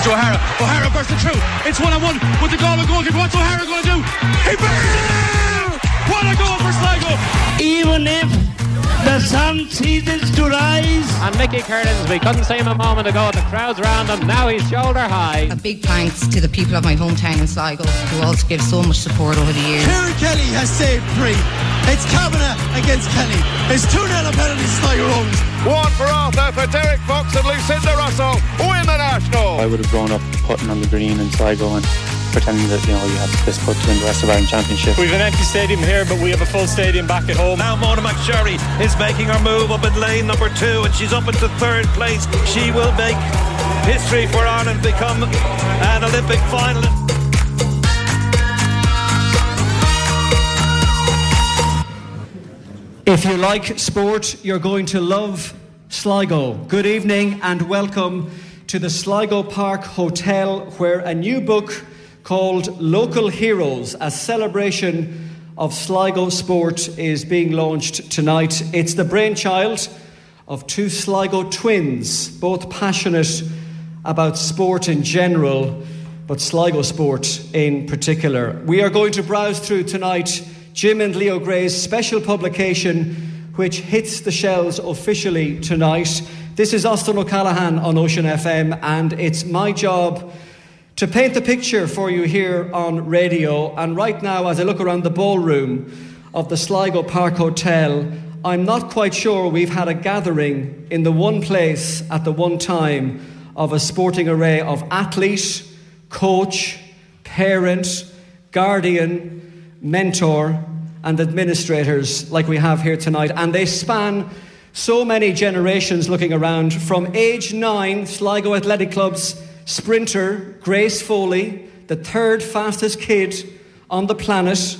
passes to O'Hara. O'Hara bursting through. It's one on one with the Galway goalkeeper. What's O'Hara going to do? He bangs What a goal for Sligo! Even if the sun ceases to rise. And Mickey Kearns, we couldn't see him a moment ago. The crowd's around him. Now he's shoulder high. A big thanks to the people of my hometown in Sligo who also give so much support over the years. Kieran Kelly has saved three. It's Kavanagh against Kelly. It's 2 0 penalty Sligo Rovers. One for Arthur for Derek Fox and Lucinda Russell win the national. I would have grown up putting on the green in Sligo and pretending that you know you have this put to win the West of Ireland Championship. We've an empty stadium here, but we have a full stadium back at home. Now Mona McSharry is making her move up in lane number two, and she's up into third place. She will make history for Ireland, become an Olympic finalist. If you like sport, you're going to love Sligo. Good evening and welcome to the Sligo Park Hotel, where a new book called Local Heroes, a celebration of Sligo sport, is being launched tonight. It's the brainchild of two Sligo twins, both passionate about sport in general, but Sligo sport in particular. We are going to browse through tonight Jim and Leo Gray's special publication, which hits the shelves officially tonight. This is Austin O'Callaghan on Ocean FM, and it's my job to paint the picture for you here on radio. And right now, as I look around the ballroom of the Sligo Park Hotel, I'm not quite sure we've had a gathering in the one place at the one time of a sporting array of athlete, coach, parent, guardian, mentor, and administrators like we have here tonight. And they span so many generations looking around from age nine, Sligo Athletic Club's sprinter, Grace Foley, the third fastest kid on the planet,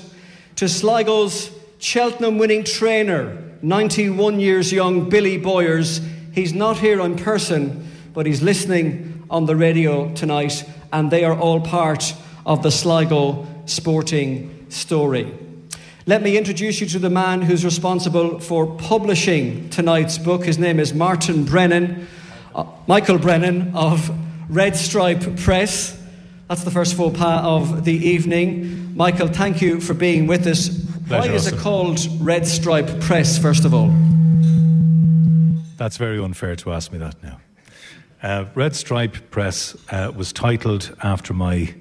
to Sligo's Cheltenham winning trainer, 91 years young Billy Boyers. He's not here in person, but he's listening on the radio tonight, and they are all part of the Sligo sporting story. Let me introduce you to the man who's responsible for publishing tonight's book. His name is Martin Brennan, uh, Michael Brennan of Red Stripe Press. That's the first faux pas of the evening. Michael, thank you for being with us. Pleasure, Why is it called Red Stripe Press, first of all? That's very unfair to ask me that now. Uh, Red Stripe Press uh, was titled after my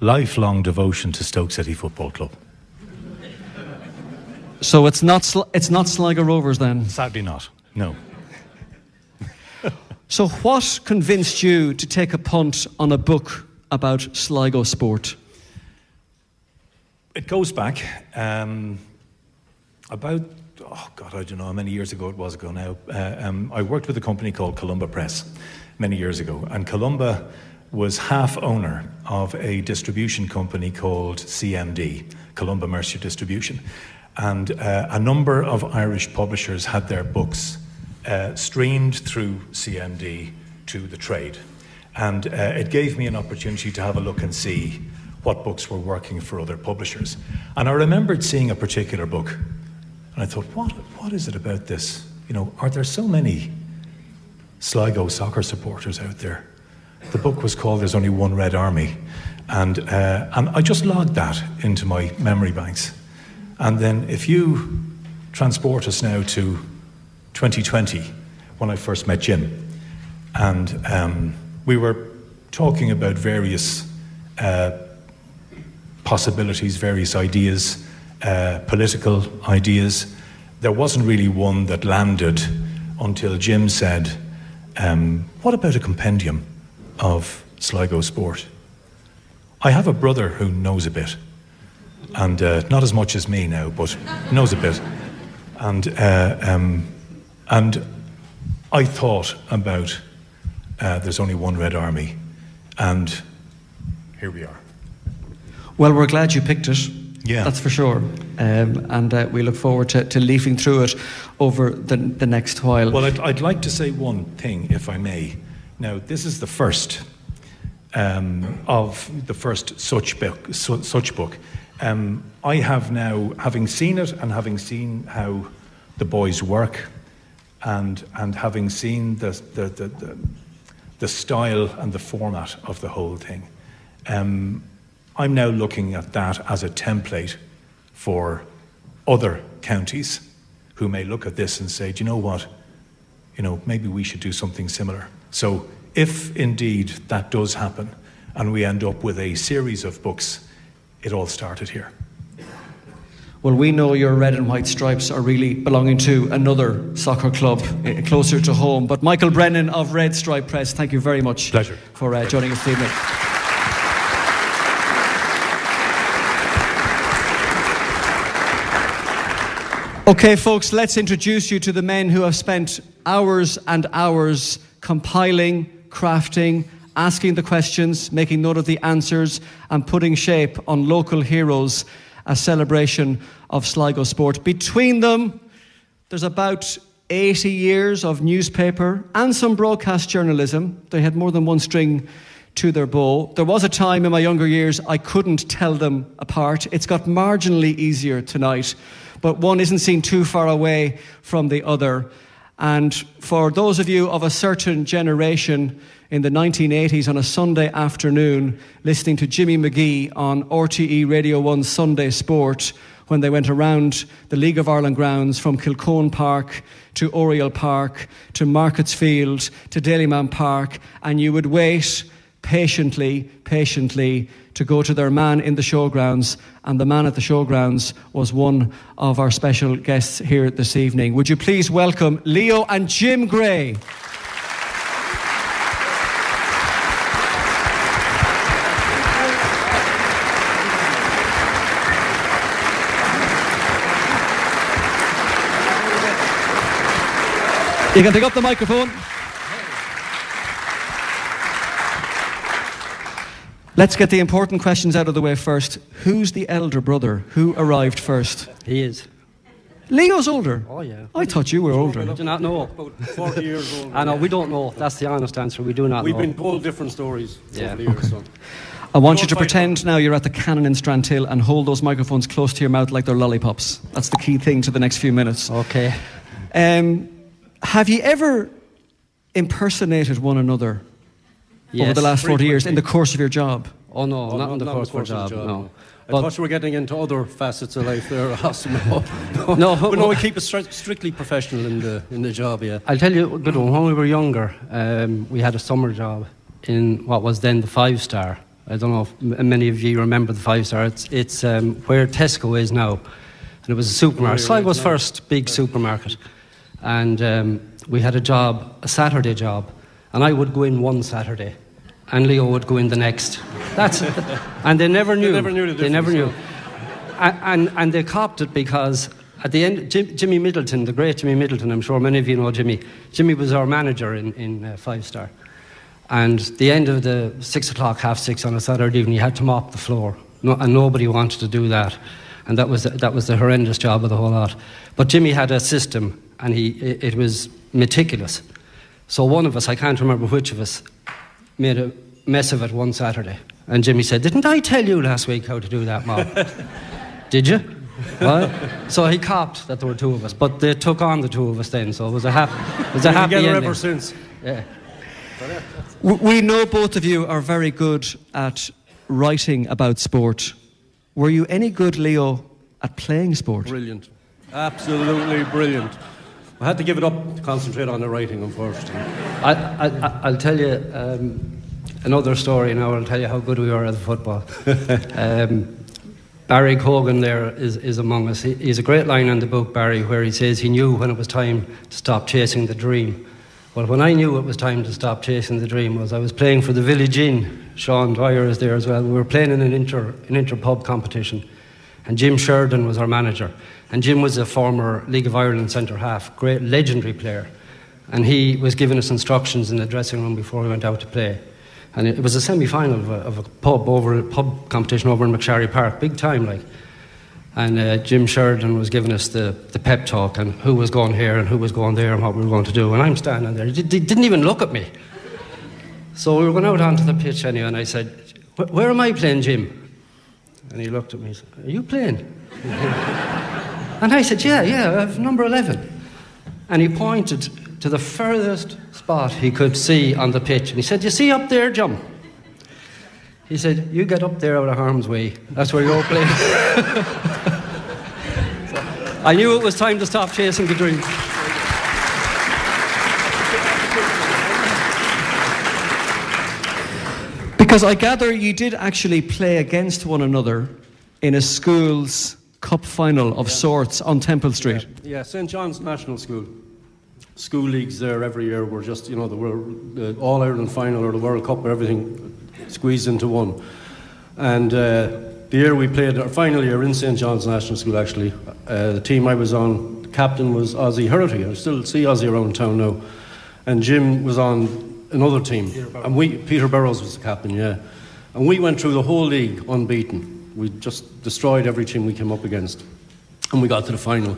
lifelong devotion to Stoke City Football Club. So it's not, Sl- it's not Sligo Rovers then? Sadly not, no. So, what convinced you to take a punt on a book about Sligo sport? It goes back um, about, oh God, I don't know how many years ago it was ago now. Uh, um, I worked with a company called Columba Press many years ago, and Columba was half owner of a distribution company called CMD, Columba Mercier Distribution. And uh, a number of Irish publishers had their books uh, streamed through CMD to the trade. And uh, it gave me an opportunity to have a look and see what books were working for other publishers. And I remembered seeing a particular book, and I thought, what, what is it about this? You know, are there so many Sligo soccer supporters out there? The book was called There's Only One Red Army. And, uh, and I just logged that into my memory banks. And then if you transport us now to 2020, when I first met Jim, and um, we were talking about various uh, possibilities, various ideas, uh, political ideas. There wasn't really one that landed until Jim said, um, What about a compendium of Sligo sport? I have a brother who knows a bit, and uh, not as much as me now, but knows a bit. And, uh, um, and I thought about uh, There's Only One Red Army, and here we are. Well, we're glad you picked it. Yeah. That's for sure. Um, and uh, we look forward to, to leafing through it over the, the next while. Well, I'd, I'd like to say one thing, if I may. Now, this is the first um, of the first such book. Such book. Um, I have now, having seen it and having seen how the boys work, and and having seen the the, the, the, the style and the format of the whole thing. Um, I'm now looking at that as a template for other counties who may look at this and say, do you know what? You know, maybe we should do something similar. So, if indeed that does happen and we end up with a series of books, it all started here. Well, we know your red and white stripes are really belonging to another soccer club uh, closer to home. But Michael Brennan of Red Stripe Press, thank you very much Pleasure. for uh, joining us this evening. Okay, folks, let's introduce you to the men who have spent hours and hours compiling, crafting, asking the questions, making note of the answers, and putting shape on local heroes, a celebration of Sligo sport. Between them, there's about 80 years of newspaper and some broadcast journalism. They had more than one string to their bow. There was a time in my younger years I couldn't tell them apart. It's got marginally easier tonight, but one isn't seen too far away from the other. And for those of you of a certain generation in the 1980s on a Sunday afternoon, listening to Jimmy McGee on RTE Radio 1 Sunday Sport, when they went around the League of Ireland grounds from Kilcohan Park to Oriel Park to Markets Field to Dalymount Park, and you would wait patiently, patiently to go to their man in the showgrounds, and the man at the showgrounds was one of our special guests here this evening. Would you please welcome Leo and Jim Gray? You can take up the microphone. Let's get the important questions out of the way first. Who's the elder brother? Who arrived first? He is. Leo's older. Oh, yeah. I thought you were older. I do not know. About 40 years old. I know, we don't know. That's the honest answer. We do not know. We've know. been told different stories Yeah. over the years. So. I want you to pretend now you're at the Cannon in Strandhill and hold those microphones close to your mouth like they're lollipops. That's the key thing to the next few minutes. Okay. Um, have you ever impersonated one another over the last 40 years in the course of your job? Oh, no, Oh, not in the not course of our of job, the no. I But- thought you were getting into other facets of life there, Ross. No, no, No, but no, we keep it stri- strictly professional in the in the job. Yeah. I'll tell you a good one. When we were younger, um, we had a summer job in what was then the Five Star. I don't know if m- many of you remember the Five Star. It's, it's um, where Tesco is now. And it was a supermarket. Right, Sligo's right, first big supermarket. And um, we had a job, a Saturday job. And I would go in one Saturday, and Leo would go in the next. That's And they never knew. never knew the They never knew. And, and, and they copped it because at the end, Jim, Jimmy Middleton, the great Jimmy Middleton, I'm sure many of you know Jimmy. Jimmy was our manager in, in uh, Five Star. And the end of the six o'clock, half six on a Saturday evening, you had to mop the floor. No, and nobody wanted to do that. And that was, that was the horrendous job of the whole lot. But Jimmy had a system, and he, it, it was meticulous. So one of us, I can't remember which of us, made a mess of it one Saturday. And Jimmy said, Didn't I tell you last week how to do that, Mom? Did you? Well, so he copped that there were two of us, but they took on the two of us then, so it was a happy, it was a happy ending. ever since. Yeah. We know both of you are very good at writing about sport. Were you any good, Leo, at playing sport? Brilliant, absolutely brilliant. I had to give it up to concentrate on the writing, unfortunately. I, I, I- I'll tell you um, another story now. I'll tell you how good we are at the football. um, Barry Cogan there is, is among us. He, he's a great line in the book, Barry, where he says he knew when it was time to stop chasing the dream. Well, when I knew it was time to stop chasing the dream was I was playing for the Village Inn. Sean Dwyer is there as well. We were playing in an inter, an inter-pub competition. And Jim Sheridan was our manager. And Jim was a former League of Ireland centre half, great legendary player. And he was giving us instructions in the dressing room before we went out to play. And it was a semi final of, a, of a pub over pub competition over in McSharry Park, big time like. And uh, Jim Sheridan was giving us the, the pep talk and who was going here and who was going there and what we were going to do. And I'm standing there. He did- he didn't even look at me. So we were going out onto the pitch anyway, and I said, Where am I playing, Jim? And he looked at me and said, Are you playing? and I said, Yeah, yeah, number 11. And he pointed to the furthest spot he could see on the pitch. And he said, You see up there, John? He said, You get up there out of harm's way. That's where you're playing. I knew it was time to stop chasing the dream. Because I gather you did actually play against one another in a school's cup final of sorts on Temple Street. Yeah, St. John's National School. School leagues there every year were just, you know, the, world, the All Ireland final or the World Cup, everything squeezed into one. And uh, the year we played, our final year in St. John's National School, actually, uh, the team I was on, the captain was Ozzy Hurty. I still see Ozzy around town now. And Jim was on another team. And we, Peter Burrows was the captain, yeah. And we went through the whole league unbeaten. We just destroyed every team we came up against. And we got to the final.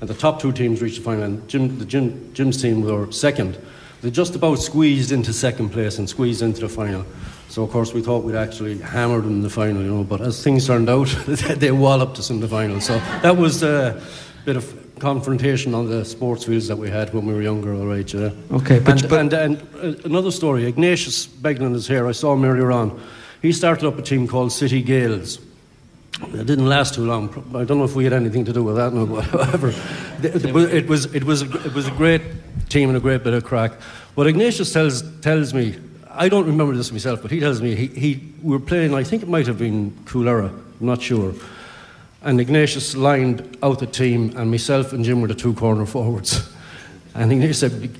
And the top two teams reached the final. And Jim, the Jim, Jim's team were second. They just about squeezed into second place and squeezed into the final. So, of course, we thought we'd actually hammer them in the final, you know. But as things turned out, they walloped us in the final. So that was a bit of confrontation on the sports fields that we had when we were younger, all right, yeah. Okay, but, and, but and, and, uh, another story Ignatius Begnan is here. I saw him earlier on. He started up a team called City Gaels. It didn't last too long. I don't know if we had anything to do with that, no, whatever. It, it, was, it, was, it was a great team and a great bit of crack. What Ignatius tells, tells me, I don't remember this myself, but he tells me he, he, we were playing, I think it might have been Coolera, I'm not sure and Ignatius lined out the team, and myself and Jim were the two corner forwards. And Ignatius said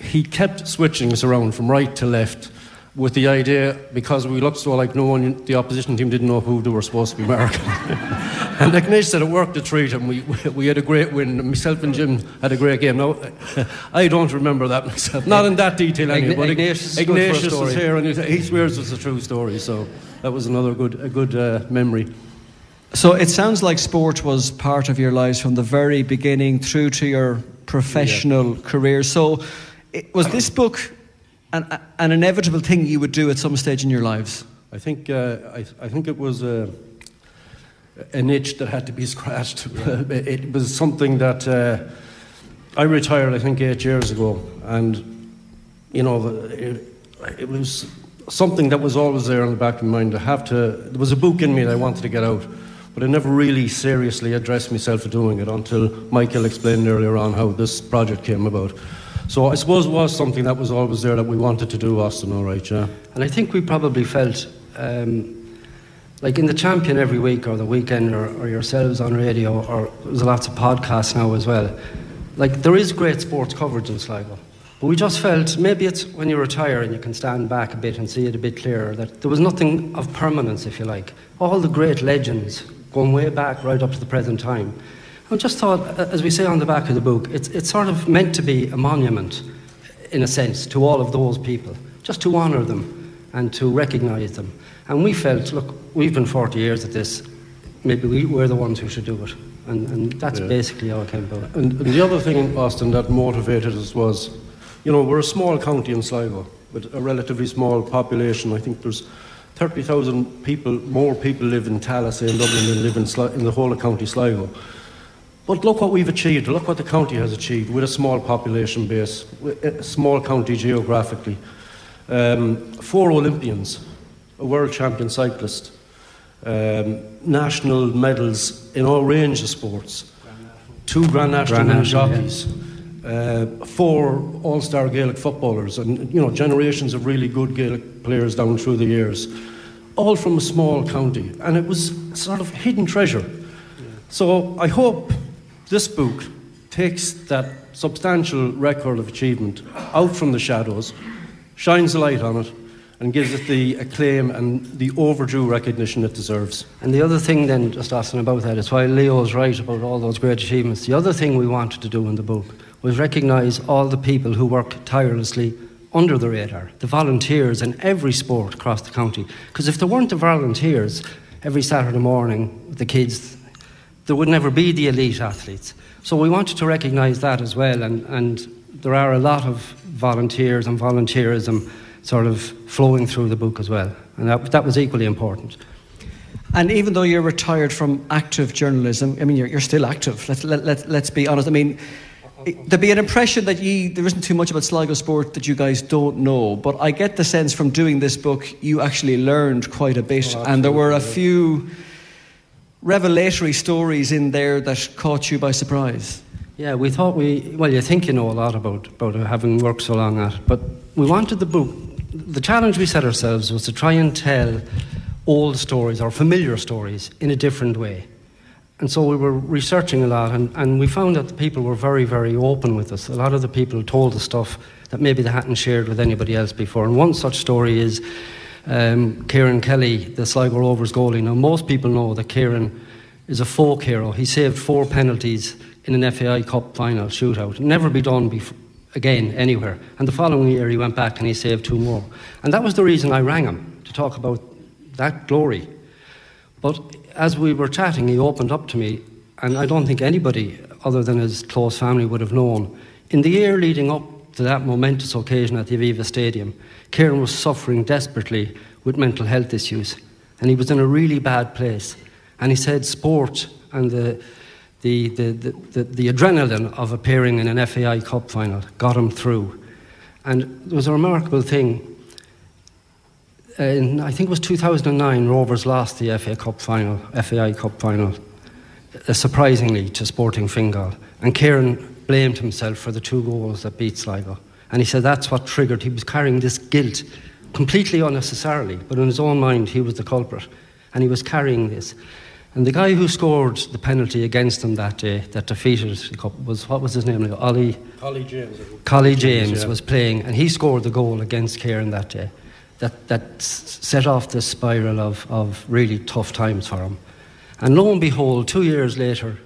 he kept switching us around from right to left with the idea because we looked so like no one, the opposition team didn't know who they were supposed to be marking. and Ignatius said it worked a treat, and we, we had a great win. Myself and Jim had a great game. Now, I don't remember that myself, not in that detail anyway. But Ignatius, Ignatius is here, and he swears it's a true story. So that was another good, a good uh, memory. So it sounds like sport was part of your lives from the very beginning through to your professional yeah. career. So it, was this book an, an, inevitable thing you would do at some stage in your lives? I think, uh, I, I, think it was a, an itch that had to be scratched. Yeah. it was something that uh, I retired, I think, eight years ago. And, you know, it, it was something that was always there in the back of my mind. to have to, there was a book in me that I wanted to get out but I never really seriously addressed myself to doing it until Michael explained earlier on how this project came about. So I suppose it was something that was always there that we wanted to do, Austin, all right, yeah. And I think we probably felt um, like in the champion every week or the weekend or, or yourselves on radio or there's lots of podcasts now as well. Like there is great sports coverage in Sligo. But we just felt maybe it's when you retire and you can stand back a bit and see it a bit clearer that there was nothing of permanence, if you like. All the great legends going way back right up to the present time. I just thought, as we say on the back of the book, it's, it's sort of meant to be a monument, in a sense, to all of those people, just to honour them and to recognise them. And we felt, look, we've been 40 years at this, maybe we, we're the ones who should do it. And, and that's yeah. basically how it came about. And, and the other thing, Austin, that motivated us was, you know, we're a small county in Sligo with a relatively small population. I think there's 30,000 people, more people live in Tallaght in Dublin than live in, Sli- in the whole of County Sligo. But look what we've achieved, look what the county has achieved with a small population base, a small county geographically. Um, four Olympians, a world champion cyclist, um, national medals in all range of sports, two Grand National Grand jockeys. Yeah uh, four all-star Gaelic footballers, and you know generations of really good Gaelic players down through the years, all from a small county, and it was sort of hidden treasure. Yeah. So I hope this book takes that substantial record of achievement out from the shadows, shines a light on it, and gives it the acclaim and the overdue recognition it deserves. And the other thing, then, just asking about that, is while Leo's right about all those great achievements, the other thing we wanted to do in the book was recognise all the people who work tirelessly under the radar, the volunteers in every sport across the county. Because if there weren't the volunteers every Saturday morning, the kids, there would never be the elite athletes. So we wanted to recognise that as well, and, and there are a lot of volunteers and volunteerism sort of flowing through the book as well, and that, that was equally important. And even though you're retired from active journalism, I mean, you're, you're still active. Let's, let, let, let's be honest. I mean, There'd be an impression that ye, there isn't too much about Sligo sport that you guys don't know, but I get the sense from doing this book you actually learned quite a bit, Oh, and there were a few revelatory stories in there that caught you by surprise. Yeah, we thought we, well, you think you know a lot about, about having worked so long at it, but we wanted the book, the challenge we set ourselves was to try and tell old stories or familiar stories in a different way. And so we were researching a lot, and, and we found that the people were very, very open with us. A lot of the people told us stuff that maybe they hadn't shared with anybody else before. And one such story is um, Kieran Kelly, the Sligo Rovers goalie. Now, most people know that Kieran is a folk hero. He saved four penalties in an FAI Cup final shootout. Never be done again anywhere. And the following year, he went back and he saved two more. And that was the reason I rang him to talk about that glory. But as we were chatting, he opened up to me, and I don't think anybody other than his close family would have known. In the year leading up to that momentous occasion at the Aviva Stadium, Kieran was suffering desperately with mental health issues, and he was in a really bad place. And he said sport and the, the, the, the, the, adrenaline of appearing in an FAI Cup final got him through. And it was a remarkable thing in, I think it was 2009, Rovers lost the FA Cup final, FAI Cup final, uh, surprisingly to Sporting Fingal. And Kieran blamed himself for the two goals that beat Sligo. And he said that's what triggered. He was carrying this guilt completely unnecessarily, but in his own mind, he was the culprit. And he was carrying this. And the guy who scored the penalty against him that day, that defeated the cup, was what was his name? Ollie. Collie James. Collie James yeah. was playing, and he scored the goal against Kieran that day. That, that set off the spiral of, of really tough times for him. And lo and behold, two years later,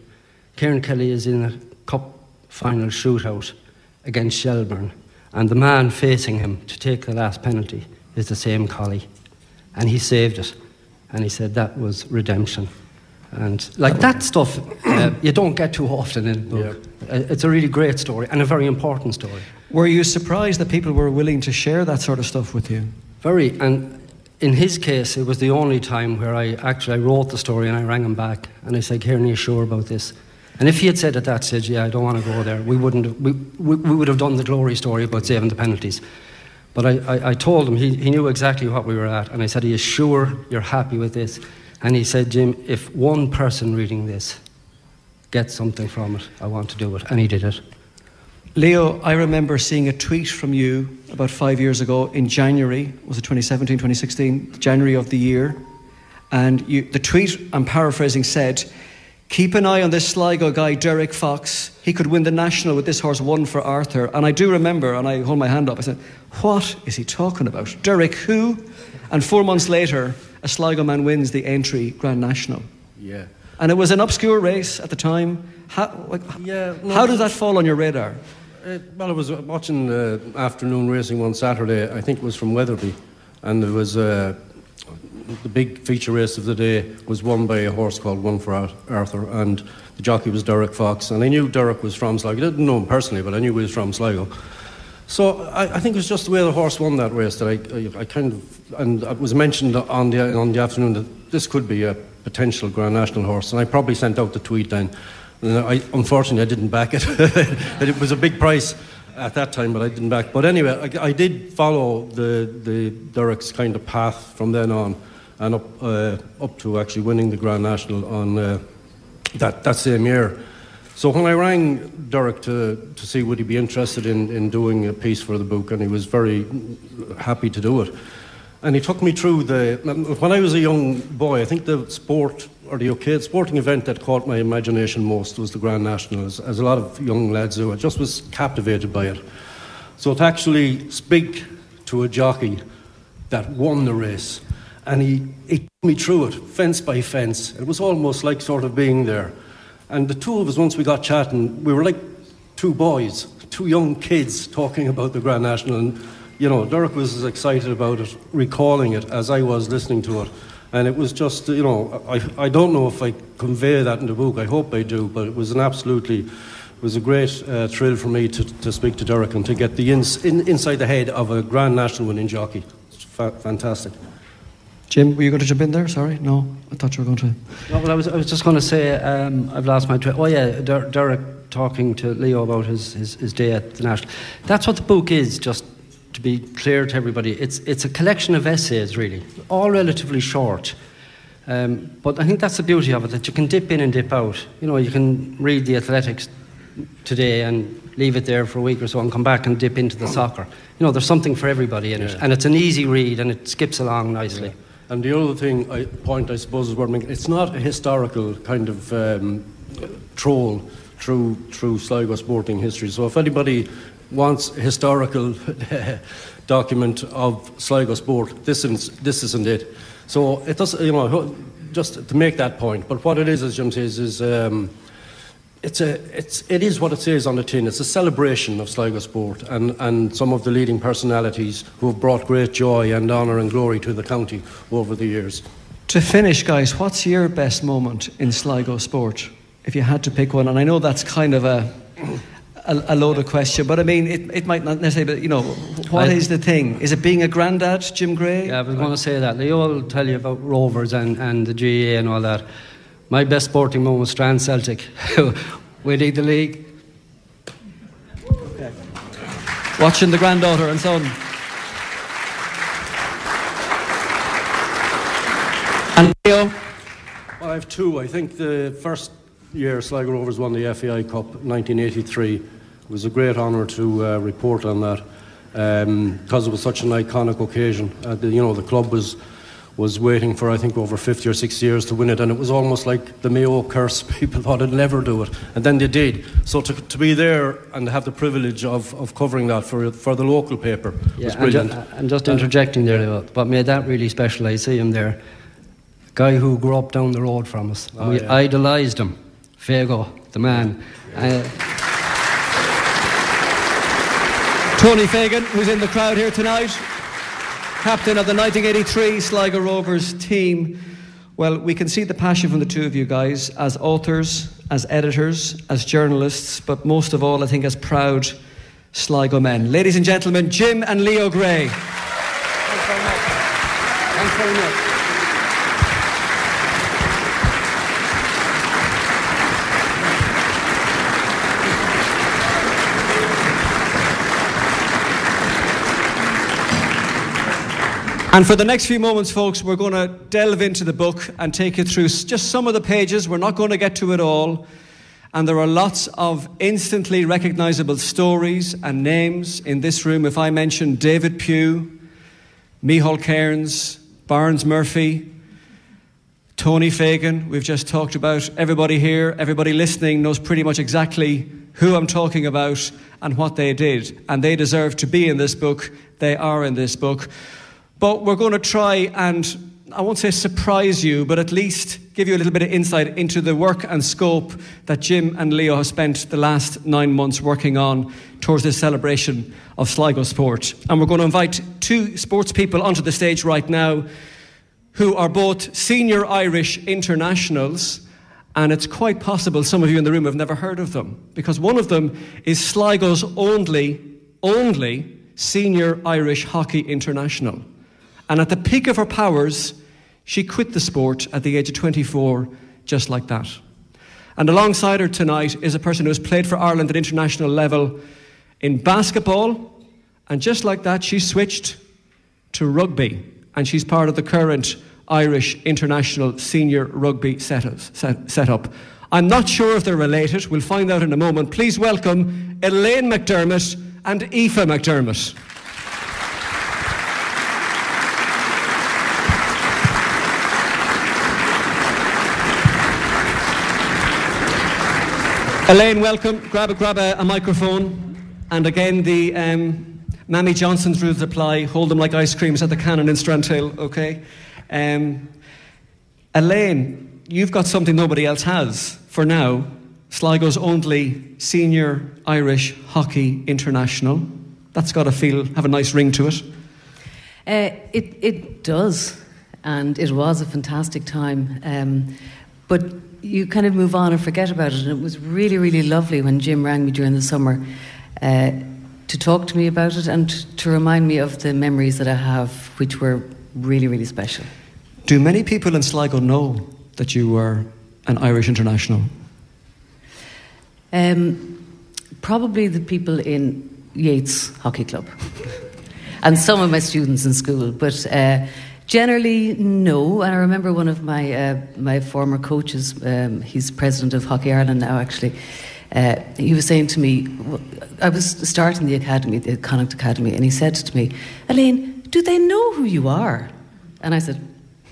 Kieran Kelly is in a cup final shootout against Shelbourne, and the man facing him to take the last penalty is the same Collie. And he saved it. And he said that was redemption. And like that stuff, uh, you don't get too often in a book. Uh, It's a really great story and a very important story. Were you surprised that people were willing to share that sort of stuff with you? Very. And in his case, it was the only time where I actually I wrote the story and I rang him back and I said, Kieran, are you sure about this? And if he had said at that stage, yeah, I don't want to go there, we, wouldn't have, we, we, we would have done the glory story about saving the penalties. But I, I, I told him, he, he knew exactly what we were at. And I said, Are you sure you're happy with this? And he said, Jim, if one person reading this gets something from it, I want to do it. And he did it. Leo, I remember seeing a tweet from you about five years ago in January, was it 2017, 2016, January of the year. And you, the tweet, I'm paraphrasing, said, Keep an eye on this Sligo guy, Derek Fox. He could win the national with this horse, one for Arthur. And I do remember, and I hold my hand up, I said, What is he talking about? Derek who? And four months later, a Sligo man wins the Aintree Grand National. Yeah. And it was an obscure race at the time. How, like, Yeah, no, how does that fall on your radar? Uh, well, I was watching uh, afternoon racing one Saturday. I think it was from Wetherby, and there was uh, the big feature race of the day was won by a horse called One for Arthur, and the jockey was Derek Fox. And I knew Derek was from Sligo. I didn't know him personally, but I knew he was from Sligo. So I, I think it was just the way the horse won that race that I, I, I kind of, and it was mentioned on the on the afternoon that this could be a potential Grand National horse, and I probably sent out the tweet then. And I, unfortunately, I didn't back it. it was a big price at that time, but I didn't back. But anyway, I, I did follow the the Derek's kind of path from then on, and up uh, up to actually winning the Grand National on uh, that that same year. So when I rang Derek to, to see would he be interested in, in doing a piece for the book, and he was very happy to do it. And he took me through the. When I was a young boy, I think the sport or the okay, sporting event that caught my imagination most was the Grand National, as, as a lot of young lads do. I just was captivated by it. So to actually speak to a jockey that won the race, and he, he took me through it, fence by fence. It was almost like sort of being there. And the two of us, once we got chatting, we were like two boys, two young kids talking about the Grand National. And, you know, Derek was as excited about it, recalling it, as I was listening to it. And it was just, you know, I, I don't know if I convey that in the book. I hope I do, but it was an absolutely, it was a great uh, thrill for me to, to speak to Derek and to get the ins, in, inside the head of a Grand National winning jockey. It's fa- fantastic. Jim, were you going to jump in there? Sorry, no, I thought you were going to. No, well, I was, I was just going to say um, I've lost my train. Oh yeah, Der- Derek talking to Leo about his, his, his day at the National. That's what the book is, just to be clear to everybody. It's, it's a collection of essays, really, all relatively short. Um, but I think that's the beauty of it, that you can dip in and dip out. You know, you can read the athletics today and leave it there for a week or so and come back and dip into the soccer. You know, there's something for everybody in yeah. it. And it's an easy read and it skips along nicely. Yeah. And the other thing, I, point I suppose is worth making, it's not a historical kind of um, troll through, through Sligo sporting history. So if anybody wants a historical document of Sligo sport, this isn't, this isn't it. So it does, you know, just to make that point. But what it is, as Jim says, is um, it's a, it's, it is what it says on the tin. It's a celebration of Sligo sport and, and some of the leading personalities who have brought great joy and honour and glory to the county over the years. To finish, guys, what's your best moment in Sligo sport? If you had to pick one, and I know that's kind of a a, a loaded question, but I mean, it, it might not necessarily, but you know, what I, is the thing? Is it being a granddad, Jim Gray? Yeah, I was going to say that. Leo will tell you about Rovers and, and the GAA and all that. My best sporting moment was Strand Celtic, winning the league. Okay. Watching the granddaughter and son. And Leo? Well, I have two. I think the first year Sligo Rovers won the FAI Cup 1983. It was a great honour to uh, report on that because um, it was such an iconic occasion. Uh, the, you know, the club was was waiting for I think over 50 or 60 years to win it, and it was almost like the Mayo curse. People thought it'd never do it, and then they did. So to, to be there and have the privilege of, of covering that for for the local paper yeah, was brilliant. And, ju- and just interjecting there, what made that really special, I see him there, guy who grew up down the road from us. Oh, we yeah. idolised him, Fago, the man. Uh, Tony Fagan, who's in the crowd here tonight captain of the 1983 Sligo Rovers team. Well, we can see the passion from the two of you guys as authors, as editors, as journalists, but most of all, I think, as proud Sligo men. Ladies and gentlemen, Jim and Leo Gray. Thanks very much. Thanks very much. And for the next few moments, folks, we're going to delve into the book and take you through just some of the pages. We're not going to get to it all. And there are lots of instantly recognizable stories and names in this room. If I mention David Pugh, Micheál Kearns, Barnes Murphy, Tony Fagan, we've just talked about. Everybody here, everybody listening knows pretty much exactly who I'm talking about and what they did. And they deserve to be in this book. They are in this book. But we're going to try and, I won't say surprise you, but at least give you a little bit of insight into the work and scope that Jim and Leo have spent the last nine months working on towards this celebration of Sligo sport. And we're going to invite two sports people onto the stage right now who are both senior Irish internationals. And it's quite possible some of you in the room have never heard of them because one of them is Sligo's only, only senior Irish hockey international. And at the peak of her powers, she quit the sport at the age of 24, just like that. And alongside her tonight is a person who has played for Ireland at international level in basketball. And just like that, she switched to rugby. And she's part of the current Irish international senior rugby setup. I'm not sure if they're related. We'll find out in a moment. Please welcome Elaine McDermott and Aoife McDermott. Elaine, welcome. Grab a, grab a, a microphone. And again, the um, Mammy Johnson's rules apply. Hold them like ice creams at the cannon in Strandhill, okay? Um, Elaine, you've got something nobody else has for now. Sligo's only senior Irish hockey international. That's got to feel, have a nice ring to it. Uh, it, it does, and it was a fantastic time. Um, but you kind of move on and forget about it. And it was really, really lovely when Jim rang me during the summer uh, to talk to me about it and to remind me of the memories that I have, which were really, really special. Do many people in Sligo know that you were an Irish international? Um, probably the people in Yeats Hockey Club and some of my students in school, but uh, generally no. And I remember one of my uh, my former coaches. Um, he's president of Hockey Ireland now, actually. Uh, he was saying to me, I was starting the academy, the Connacht Academy, and he said to me, Elaine, do they know who you are? And I said,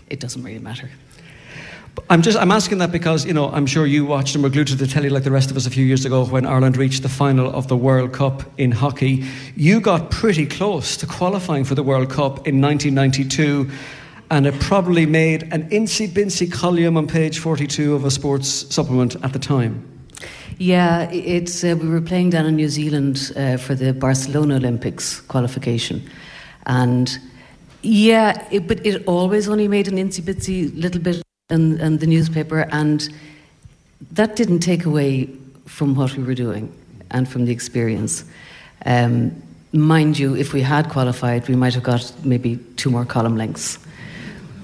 it doesn't really matter. I'm just I'm asking that because you know I'm sure you watched and were glued to the telly like the rest of us a few years ago when Ireland reached the final of the World Cup in hockey. You got pretty close to qualifying for the World Cup in 1992, and it probably made an incy bincy column on page 42 of a sports supplement at the time. Yeah, it's uh, we were playing down in New Zealand uh, for the Barcelona Olympics qualification, and yeah, it, but it always only made an incy bitsy little bit in, in the newspaper, and that didn't take away from what we were doing and from the experience. Um, mind you, if we had qualified, we might have got maybe two more column lengths.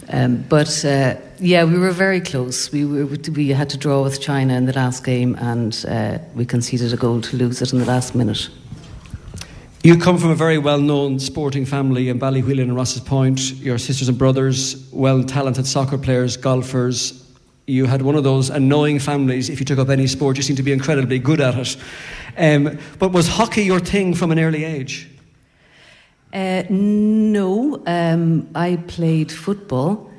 Um, but uh, yeah, we were very close. We, were, we had to draw with China in the last game, and uh, we conceded a goal to lose it in the last minute. You come from a very well known sporting family in Ballyweelin and Rosses Point. Your sisters and brothers, well talented soccer players, golfers. You had one of those annoying families. If you took up any sport, you seemed to be incredibly good at it. Um, but was hockey your thing from an early age? Uh, no, um, I played football,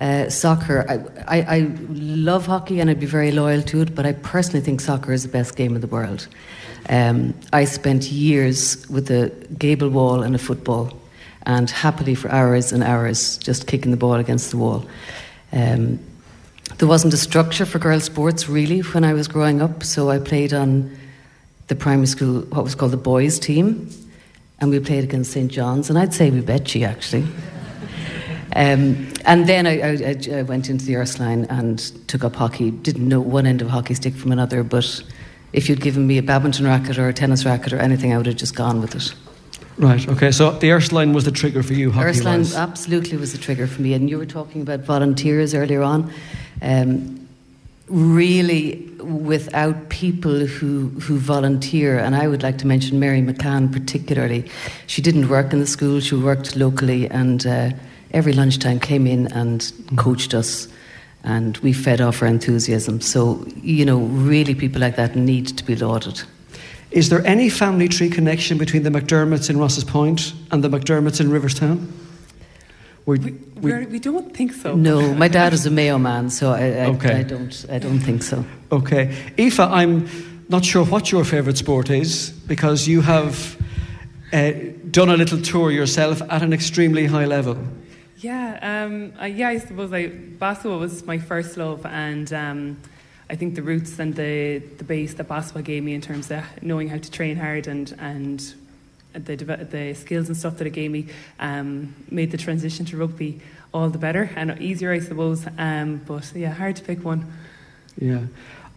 uh, soccer. I, I, I, love hockey and I'd be very loyal to it, but I personally think soccer is the best game in the world. Um, I spent years with a gable wall and a football, and happily for hours and hours just kicking the ball against the wall. Um, there wasn't a structure for girls' sports really when I was growing up, so I played on the primary school, what was called the boys' team and we played against St John's, and I'd say we bet you actually. Um, and then I, I, I, went into the Ursuline and took up hockey. Didn't know one end of a hockey stick from another, but if you'd given me a badminton racket or a tennis racket or anything, I would have just gone with it. Right. Okay. So the Ursuline was the trigger for you. Ursuline absolutely was the trigger for me. And you were talking about volunteers earlier on. Um, really without people who, who volunteer. And I would like to mention Mary McCann particularly. She didn't work in the school, she worked locally, and uh, every lunchtime came in and mm-hmm. coached us. And we fed off her enthusiasm. So, you know, really people like that need to be lauded. Is there any family tree connection between the McDermotts in Rosses Point and the McDermotts in Riverstown? we we, we don't think so. No, my dad is a Mayo man, so I, I, okay. I don't, I don't think so. Okay. Aoife, I'm not sure what your favourite sport is because you have uh, done a little tour yourself at an extremely high level. Yeah, um, uh, yeah, I suppose I, basketball was my first love, and um, I think the roots and the, the base that basketball gave me in terms of knowing how to train hard and, and the, the skills and stuff that it gave me um, made the transition to rugby all the better and easier, I suppose. Um, but yeah, hard to pick one. Yeah.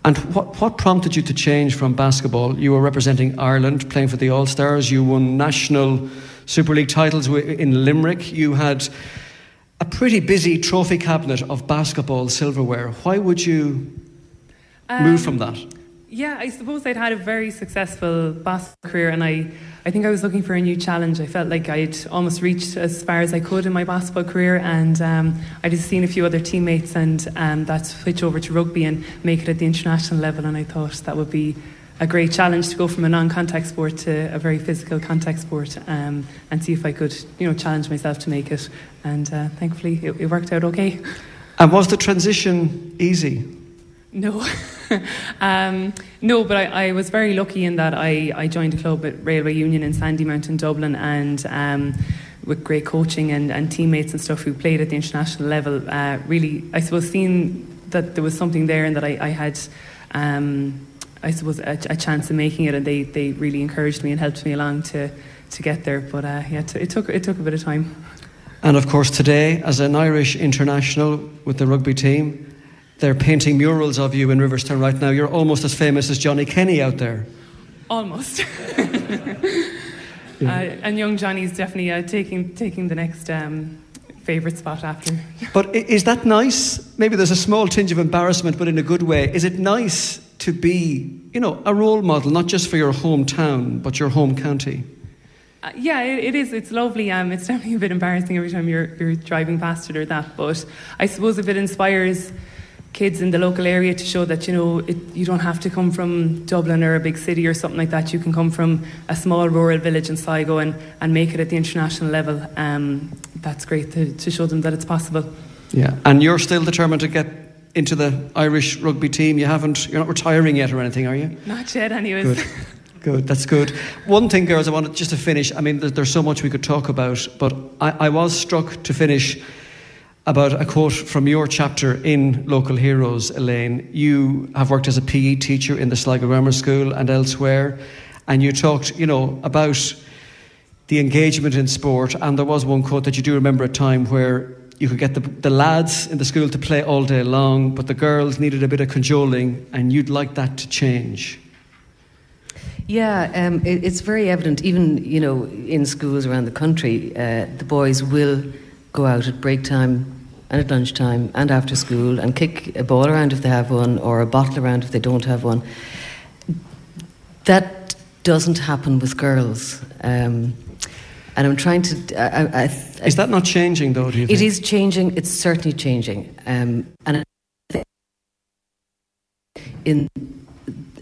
And what, what prompted you to change from basketball? You were representing Ireland, playing for the All Stars. You won national Super League titles in Limerick. You had a pretty busy trophy cabinet of basketball silverware. Why would you um, move from that? Yeah, I suppose I'd had a very successful basketball career, and I, I think I was looking for a new challenge. I felt like I'd almost reached as far as I could in my basketball career, and um, I'd just seen a few other teammates and um, that switch over to rugby and make it at the international level. And I thought that would be a great challenge to go from a non-contact sport to a very physical contact sport, um, and see if I could, you know, challenge myself to make it. And uh, thankfully, it, it worked out okay. And was the transition easy? No. um, no, but I, I, was very lucky in that I, I joined a club at Railway Union in Sandymount in Dublin and um, with great coaching and, and teammates and stuff who played at the international level. Uh, really, I suppose, seeing that there was something there and that I, I had. Um, I suppose a, a, chance of making it, and they, they really encouraged me and helped me along to, to get there. But uh, yeah, it, it took it took a bit of time. And of course, today, as an Irish international with the rugby team, they're painting murals of you in Riverstown right now. You're almost as famous as Johnny Kenny out there. Almost. yeah. uh, and young Johnny's definitely uh, taking, taking the next um, favourite spot after. but is that nice? Maybe there's a small tinge of embarrassment, but in a good way. Is it nice to be, you know, a role model, not just for your hometown, but your home county? Uh, yeah, it, it is. It's lovely. Um, it's definitely a bit embarrassing every time you're, you're driving past it or that. But I suppose if it inspires kids in the local area to show that you know it, you don't have to come from Dublin or a big city or something like that. You can come from a small rural village in Sligo and, and make it at the international level. Um, that's great to, to show them that it's possible. Yeah, and you're still determined to get into the Irish rugby team. You haven't. You're not retiring yet or anything, are you? Not yet, anyways. Good. Good, that's good. One thing, girls, I wanted just to finish. I mean, there's so much we could talk about, but I, I was struck to finish about a quote from your chapter in Local Heroes, Elaine. You have worked as a PE teacher in the Sligo Grammar School and elsewhere, and you talked, you know, about the engagement in sport. And there was one quote that you do remember a time where you could get the, the lads in the school to play all day long, but the girls needed a bit of cajoling, and you'd like that to change. Yeah, um, it, it's very evident, even you know, in schools around the country, uh, the boys will go out at break time and at lunchtime and after school and kick a ball around if they have one or a bottle around if they don't have one. That doesn't happen with girls. Um, and I'm trying to. I, I, I, is that not changing, though? Do you think? It is changing. It's certainly changing. Um, and in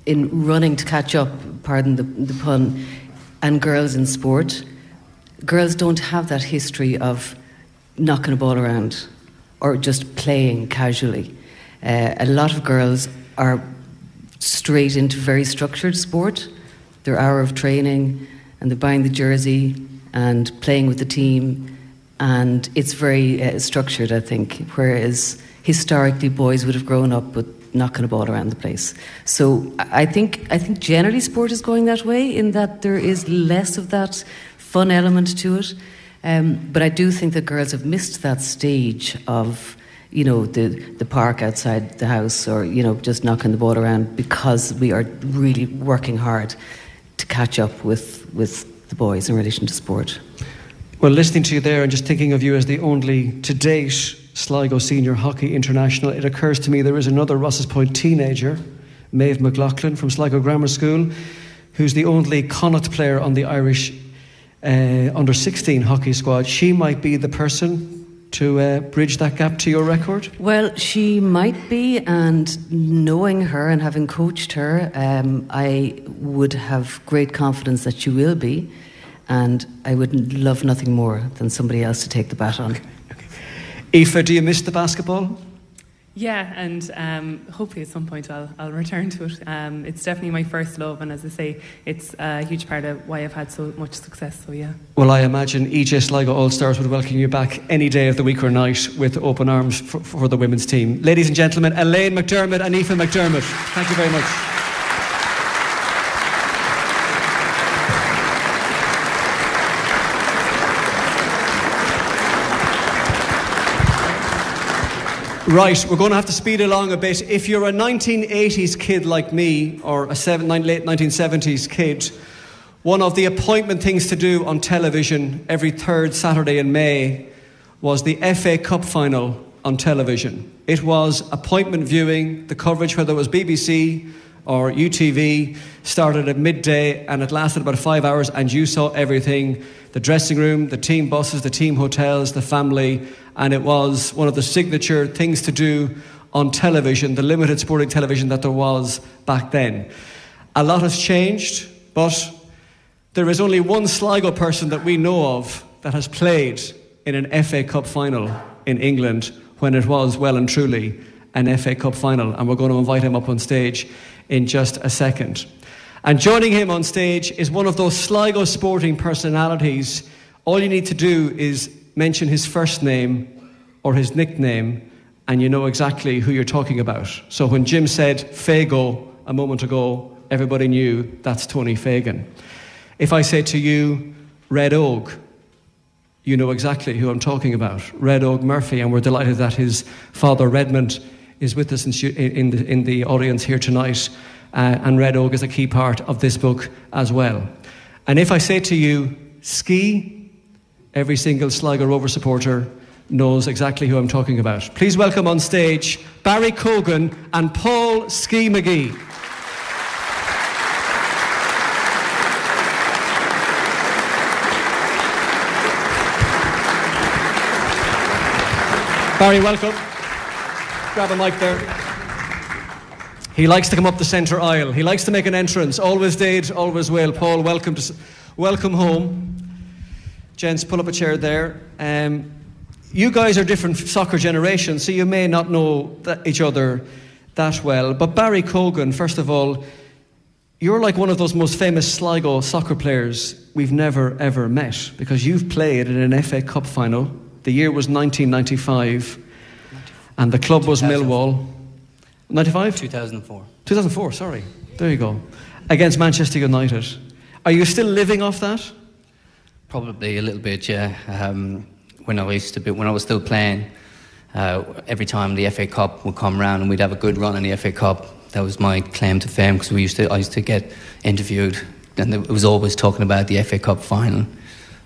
in running to catch up, pardon the, the pun, and girls in sport, girls don't have that history of knocking a ball around or just playing casually. Uh, a lot of girls are straight into very structured sport. Their hour of training, and they're buying the jersey and playing with the team, and it's very uh, structured, I think. Whereas historically, boys would have grown up with knocking a ball around the place. So I think I think generally sport is going that way in that there is less of that fun element to it. Um, but I do think that girls have missed that stage of, you know, the, the park outside the house or, you know, just knocking the ball around because we are really working hard to catch up with, with the boys in relation to sport. Well, listening to you there and just thinking of you as the only, to date, Sligo Senior Hockey International, it occurs to me there is another Rosses Point teenager, Maeve McLaughlin from Sligo Grammar School, who's the only Connacht player on the Irish uh, under 16 hockey squad, she might be the person to uh, bridge that gap to your record? Well, she might be, and knowing her and having coached her, um, I would have great confidence that she will be. And I would love nothing more than somebody else to take the baton. Okay, okay. Aoife, do you miss the basketball? Yeah, and um, hopefully at some point I'll, I'll return to it. Um, it's definitely my first love, and as I say, it's a huge part of why I've had so much success. So yeah. Well, I imagine EJ Sligo All Stars would welcome you back any day of the week or night with open arms for, for the women's team. Ladies and gentlemen, Elaine McDermott and Aoife McDermott. Thank you very much. Right, we're going to have to speed along a bit. If you're a 1980s kid like me, or a seven, late 1970s kid, one of the appointment things to do on television every third Saturday in May was the FA Cup final on television. It was appointment viewing, the coverage, whether it was BBC or UTV, started at midday and it lasted about five hours, and you saw everything the dressing room, the team buses, the team hotels, the family, and it was one of the signature things to do on television, the limited sporting television that there was back then. A lot has changed, but there is only one Sligo person that we know of that has played in an FA Cup final in England when it was well and truly an FA Cup final, and we're going to invite him up on stage in just a second. And joining him on stage is one of those Sligo sporting personalities. All you need to do is mention his first name or his nickname, and you know exactly who you're talking about. So when Jim said Fago a moment ago, everybody knew that's Tony Fagan. If I say to you, Red Oak, you know exactly who I'm talking about. Red Oak Murphy, and we're delighted that his father Redmond is with us in, in, the, in the audience here tonight, uh, and Red Oak is a key part of this book as well. And if I say to you, ski, every single Sligo Rover supporter knows exactly who I'm talking about. Please welcome on stage Barry Cogan and Paul Ski McGee. Barry, welcome. Grab a mic there. He likes to come up the centre aisle. He likes to make an entrance. Always did, always will. Paul, welcome to, welcome home. Gents, pull up a chair there. Um, you guys are different soccer generations, so you may not know that, each other that well. But Barry Cogan, first of all, you're like one of those most famous Sligo soccer players we've never ever met because you've played in an FA Cup final. The year was 1995, and the club was Millwall. 95? 2004. 2004, sorry. There you go. Against Manchester United. Are you still living off that? Probably a little bit, yeah. Um, when I used to be, when I was still playing, uh, every time the FA Cup would come around and we'd have a good run in the FA Cup, that was my claim to fame because we used to, I used to get interviewed and it was always talking about the FA Cup final.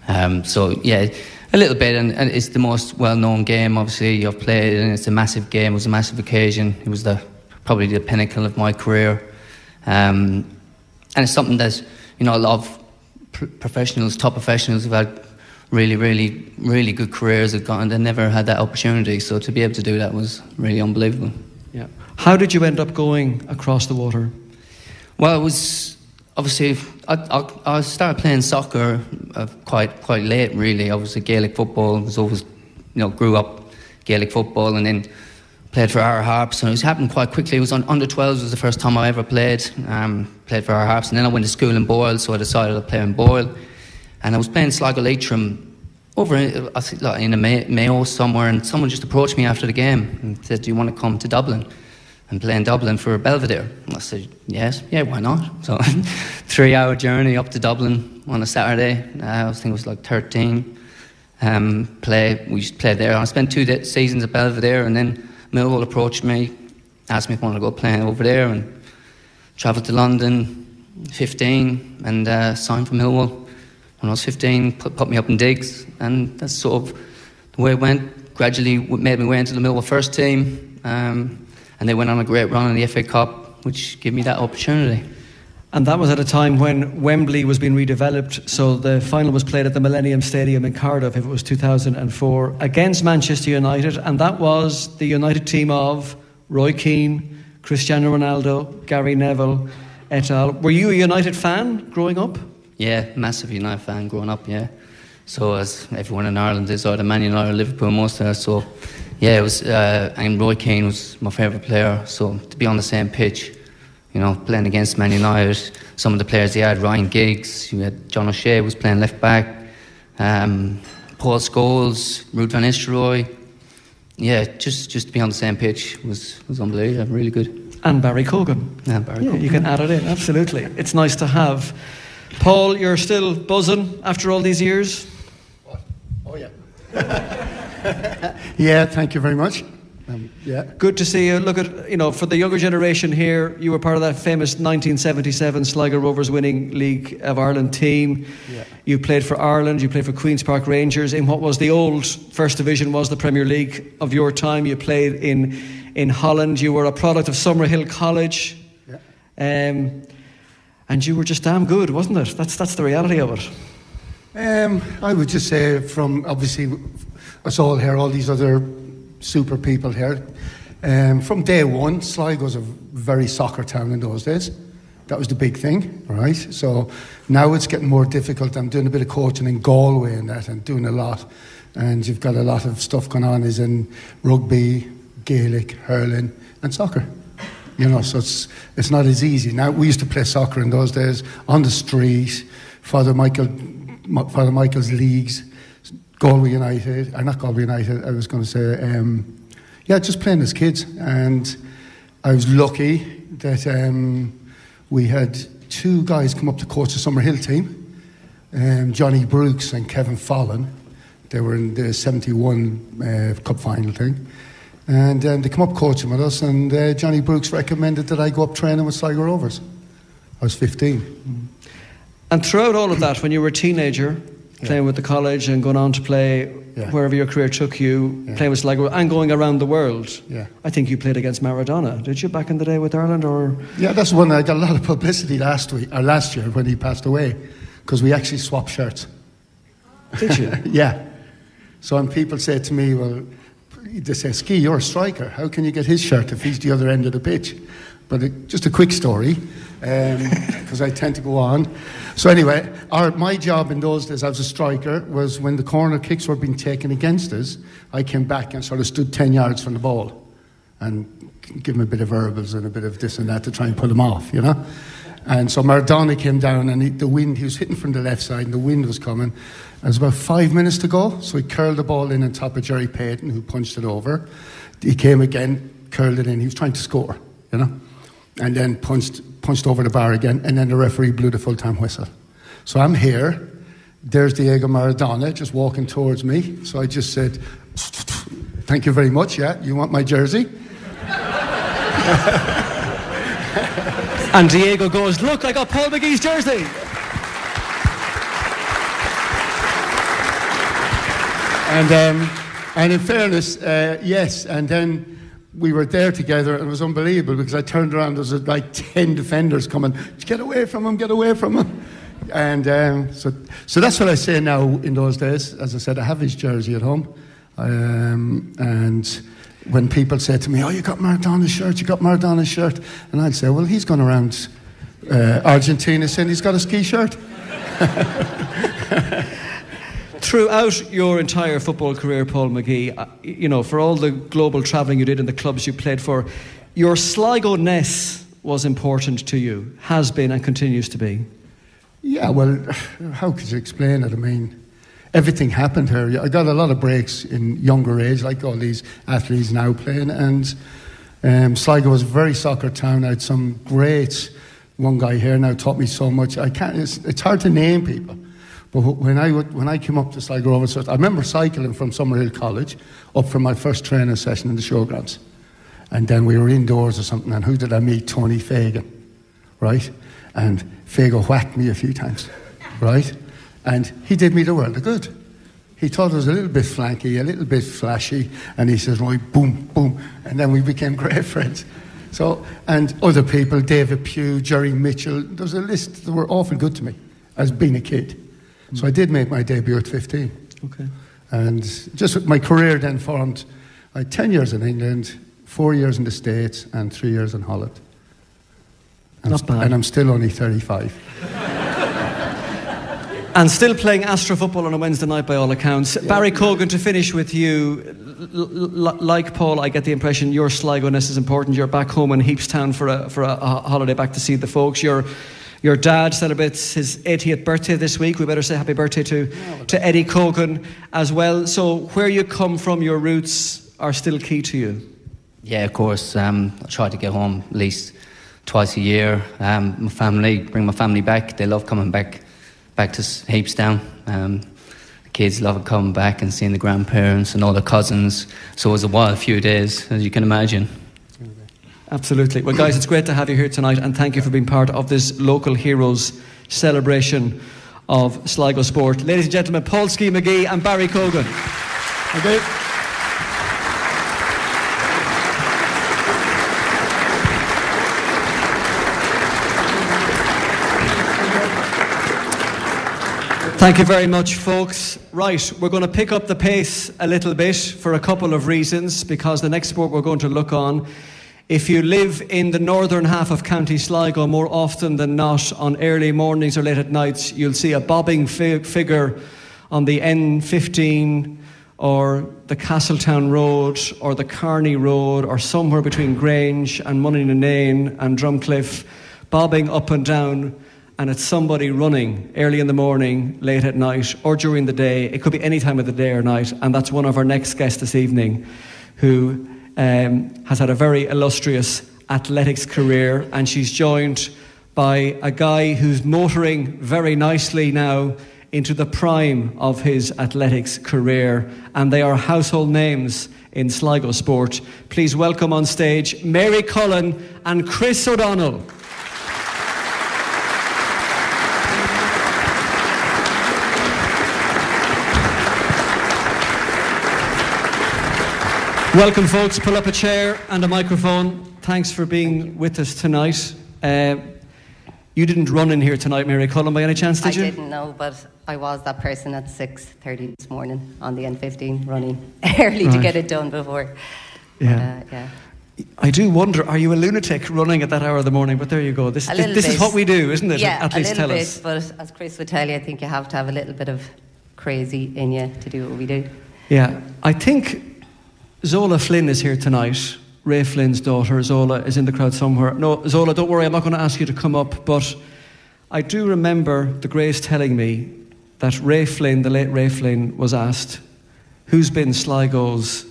Um, so yeah, a little bit, and, and it's the most well-known game. Obviously, I've played, and it's a massive game. It was a massive occasion. It was the probably the pinnacle of my career, um, and it's something that you know a lot of pr- professionals, top professionals, have had really, really, really good careers have gone, and they never had that opportunity. So to be able to do that was really unbelievable. Yeah. How did you end up going across the water? Well, it was obviously I, I, I started playing soccer uh, quite quite late. Really, I was a Gaelic football. Was always you know grew up Gaelic football, and then played for Arrow Harps. And it was happening quite quickly. It was on under 12s was the first time I ever played. Um, played for Arrow Harps, and then I went to school in Boyle, so I decided to play in Boyle. And I was playing Sligo Leitrim over in, I think, like in a Mayo somewhere, and someone just approached me after the game and said, "Do you want to come to Dublin?" And play in Dublin for Belvedere. I said, yes, yeah, why not? So, three hour journey up to Dublin on a Saturday. Uh, I think it was like 13. Um, play, we just played there. I spent two seasons at Belvedere, and then Millwall approached me, asked me if I wanted to go playing over there, and travelled to London, 15, and uh, signed for Millwall. When I was 15, put, put me up in digs, and that's sort of the way it went. Gradually made my way into the Millwall first team. Um, and they went on a great run in the FA Cup, which gave me that opportunity. And that was at a time when Wembley was being redeveloped, so the final was played at the Millennium Stadium in Cardiff, if it was 2004, against Manchester United, and that was the United team of Roy Keane, Cristiano Ronaldo, Gary Neville, et al. Were you a United fan growing up? Yeah, massive United fan growing up, yeah. So, as everyone in Ireland is, either Man United or Liverpool, most of us, so yeah, it was, uh, and Roy Keane was my favourite player. So to be on the same pitch, you know, playing against Man United, some of the players he had, Ryan Giggs, you had John O'Shea was playing left back, um, Paul Scholes, Ruud van Nistelrooy. Yeah, just just to be on the same pitch was was unbelievable, really good. And Barry Cogan. And Barry yeah, Cogan. You can add it in, absolutely. It's nice to have. Paul, you're still buzzing after all these years? Oh, yeah. yeah, thank you very much. Um, yeah. Good to see you. Look at, you know, for the younger generation here, you were part of that famous 1977 Sligo Rovers winning League of Ireland team. Yeah. You played for Ireland, you played for Queen's Park Rangers in what was the old First Division, was the Premier League of your time. You played in, in Holland. You were a product of Summerhill College. Yeah. Um, and you were just damn good, wasn't it? That's, that's the reality of it. Um, I would just say, from obviously us all here, all these other super people here, um, from day one, Sligo was a very soccer town in those days. That was the big thing, right? So now it's getting more difficult. I'm doing a bit of coaching in Galway and that, and doing a lot. And you've got a lot of stuff going on, is in rugby, Gaelic, hurling, and soccer. You know, so it's it's not as easy now. We used to play soccer in those days on the street. Father Michael, Father Michael's leagues, Galway United, or not Galway United. I was going to say, um, yeah, just playing as kids, and I was lucky that um, we had two guys come up to coach the Summerhill team, um, Johnny Brooks and Kevin Fallon. They were in the '71 uh, Cup final thing. And um, they come up coaching with us, and uh, Johnny Brooks recommended that I go up training with Sligo Rovers. I was 15. And throughout all of that, when you were a teenager, playing Yeah. with the college and going on to play Yeah. wherever your career took you, playing with Sligo and going around the world, Yeah. I think you played against Maradona, did you, back in the day with Ireland? Or Yeah, that's one I got a lot of publicity last week or last year when he passed away, because we actually swapped shirts. Did you? yeah. So when people say to me, "Well, they say, Ski, you're a striker. How can you get his shirt if he's the other end of the pitch? But it, just a quick story, Um, because I tend to go on. So anyway, our, my job in those days as a striker was when the corner kicks were being taken against us, I came back and sort of stood 10 yards from the ball and give him a bit of verbals and a bit of this and that to try and pull him off, you know? And so Maradona came down and he, the wind, he was hitting from the left side and the wind was coming. It was about five minutes to go, so he curled the ball in on top of Gerry Peyton, who punched it over. He came again, curled it in. He was trying to score, you know? And then punched, punched over the bar again, and then the referee blew the full time whistle. So I'm here. There's Diego Maradona just walking towards me. So I just said, Thank you very much. Yeah, you want my jersey? and Diego goes, Look, I got Paul McGee's jersey. And, um, and in fairness, uh, yes. And then we were there together, and it was unbelievable because I turned around, there was like 10 defenders coming, get away from him, get away from him. And um, so, so that's what I say now in those days. As I said, I have his jersey at home. Um, and when people say to me, Oh, you got Maradona's shirt, you got Maradona's shirt. And I'd say, Well, he's gone around uh, Argentina saying he's got a ski shirt. Throughout your entire football career, Paul McGee, uh, you know, for all the global travelling you did in the clubs you played for, your Sligo ness was important to you, has been and continues to be. Yeah, well, how could you explain it? I mean, everything happened here. I got a lot of breaks in younger age, like all these athletes now playing. And um, Sligo was a very soccer town. I had some great. One guy here now taught me so much. I can't. It's, it's hard to name people. But when I, would, when I came up to Sligo Rovers, I remember cycling from Summerhill College up for my first training session in the showgrounds. And then we were indoors or something, and who did I meet? Tony Fagan, right? And Fago whacked me a few times, right? And he did me the world of good. He thought I was a little bit flanky, a little bit flashy, and he says, right, boom, boom. And then we became great friends. So, and other people, David Pugh, Jerry Mitchell, there's a list that were awful good to me as being a kid. So I did make my debut at 15. Okay. And just my career then formed. I had 10 years in England, four years in the States, and three years in Holland. And Not I'm, bad. And I'm still only 35. And still playing Astro football on a Wednesday night by all accounts. Barry Cogan, to finish with you, l- l- like Paul, I get the impression your Sligo-ness is important. You're back home in Heapstown for a, for a, a holiday back to see the folks. Your, your dad celebrates his 80th birthday this week. We better say happy birthday to, to Eddie Cogan as well. So, where you come from, your roots are still key to you. Yeah, of course. Um, I try to get home at least twice a year. Um, my family, bring my family back. They love coming back, back to Heapstown. Um, the kids love coming back and seeing the grandparents and all the cousins. So it was a wild few days, as you can imagine. Absolutely. Well, guys, it's great to have you here tonight, and thank you for being part of this local heroes celebration of Sligo sport. Ladies and gentlemen, Paul Ski McGee and Barry Cogan. Okay. Thank you very much, folks. Right, we're going to pick up the pace a little bit for a couple of reasons because the next sport we're going to look on, if you live in the northern half of County Sligo, more often than not, on early mornings or late at nights, you'll see a bobbing fi- figure on the N15 or the Castletown Road or the Carney Road or somewhere between Grange and Money and Drumcliff, bobbing up and down and it's somebody running early in the morning, late at night, or during the day. It could be any time of the day or night. And that's one of our next guests this evening who um, has had a very illustrious athletics career. And she's joined by a guy who's motoring very nicely now into the prime of his athletics career. And they are household names in Sligo sport. Please welcome on stage Mary Cullen and Chris O'Donnell. Welcome, folks. Pull up a chair and a microphone. Thanks for being with us tonight. Uh, you didn't run in here tonight, Mary Cullen, by any chance, did I you? I didn't know, but I was that person at 6.30 this morning on the N15 running early to get it done before. Yeah. Uh, yeah. I do wonder, are you a lunatic running at that hour of the morning? But there you go. This, this, this is what we do, isn't it? Yeah, At a least little tell bit, us. but as Chris would tell you, I think you have to have a little bit of crazy in you to do what we do. Yeah, I think Zola Flynn is here tonight. Ray Flynn's daughter, Zola, is in the crowd somewhere. No, Zola, don't worry, I'm not going to ask you to come up, but I do remember the Grace telling me that Ray Flynn, the late Ray Flynn, was asked, Who's been Sligo's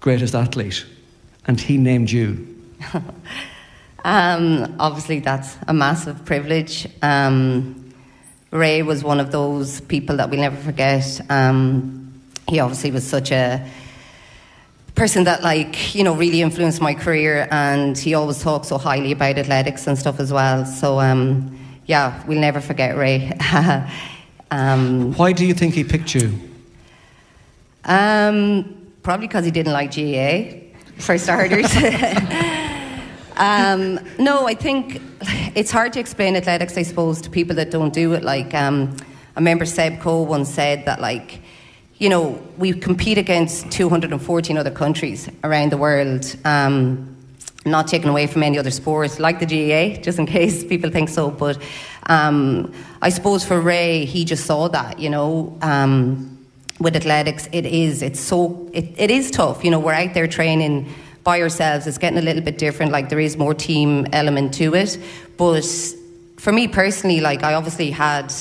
greatest athlete? And he named you. Um, obviously, that's a massive privilege. Um, Ray was one of those people that we'll never forget. Um, he obviously was such a person that, like, you know, really influenced my career, and he always talked so highly about athletics and stuff as well. So, um, yeah, we'll never forget Ray. um, Why do you think he picked you? um, probably because he didn't like GAA, for starters. um, no, I think it's hard to explain athletics, I suppose, to people that don't do it. Like, um, I remember Seb Coe once said that, like, you know, we compete against 214 other countries around the world. Um, not taken away from any other sport, like the GAA, just in case people think so. But um, I suppose for Ray, he just saw that, you know. Um, with athletics, it is. It's so. It, it is tough. You know, we're out there training by ourselves. It's getting a little bit different. Like there is more team element to it. But for me personally, like I obviously had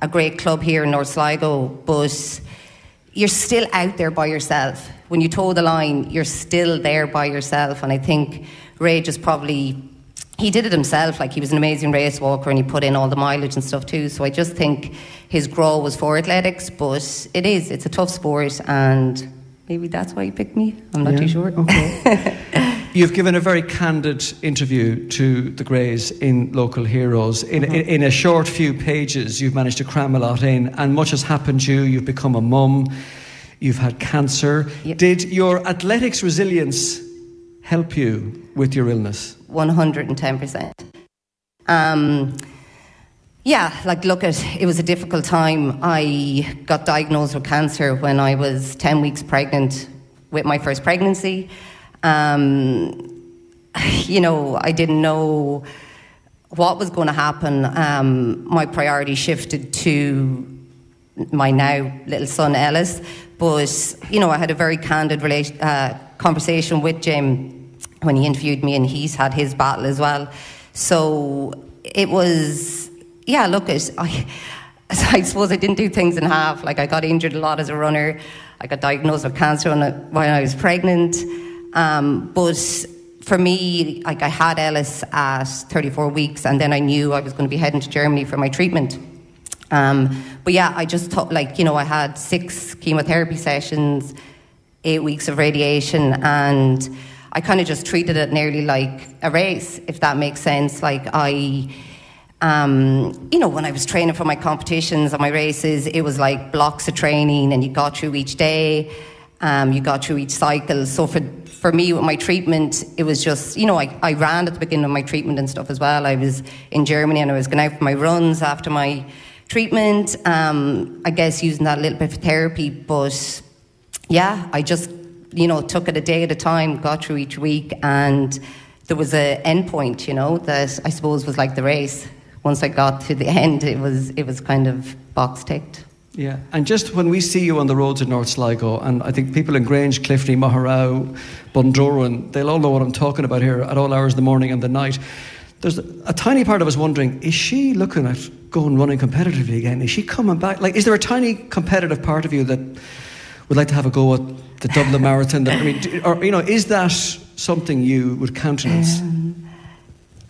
a great club here in North Sligo, but you're still out there by yourself. When you toe the line, you're still there by yourself. And I think Ray just probably he did it himself. Like he was an amazing race walker and he put in all the mileage and stuff too. So I just think his grow was for athletics, but it is. It's a tough sport, and maybe that's why he picked me. I'm not Yeah, too sure. You've given a very candid interview to the Greys in Local Heroes. In, in, in a short few pages, you've managed to cram a lot in, and much has happened to you. You've become a mum, you've had cancer. Did your athletics resilience help you with your illness? 110%. Um, yeah, like, look, at it was a difficult time. I got diagnosed with cancer when I was 10 weeks pregnant with my first pregnancy. Um, you know, I didn't know what was going to happen. Um, my priority shifted to my now little son Ellis, but you know, I had a very candid uh, conversation with Jim when he interviewed me, and he's had his battle as well. So it was, yeah. Look, I, I suppose I didn't do things in half. Like I got injured a lot as a runner. I got diagnosed with cancer when I, when I was pregnant. Um, but for me, like I had Ellis at 34 weeks, and then I knew I was going to be heading to Germany for my treatment. Um, but yeah, I just thought, like, you know, I had six chemotherapy sessions, eight weeks of radiation, and I kind of just treated it nearly like a race, if that makes sense. Like, I, um, you know, when I was training for my competitions and my races, it was like blocks of training, and you got through each day, um, you got through each cycle. So for for me, with my treatment, it was just, you know, I, I ran at the beginning of my treatment and stuff as well. I was in Germany and I was going out for my runs after my treatment. Um, I guess using that little bit for therapy, but yeah, I just, you know, took it a day at a time, got through each week, and there was a end point, you know, that I suppose was like the race. Once I got to the end, it was it was kind of box ticked. Yeah, and just when we see you on the roads in North Sligo, and I think people in Grange, Cliffoney, Maugherow, Bundoran, they'll all know what I'm talking about here at all hours of the morning and the night. There's a tiny part of us wondering: Is she looking at going running competitively again? Is she coming back? Like, is there a tiny competitive part of you that would like to have a go at the Dublin Marathon? That, I mean, or you know, is that something you would countenance? Um,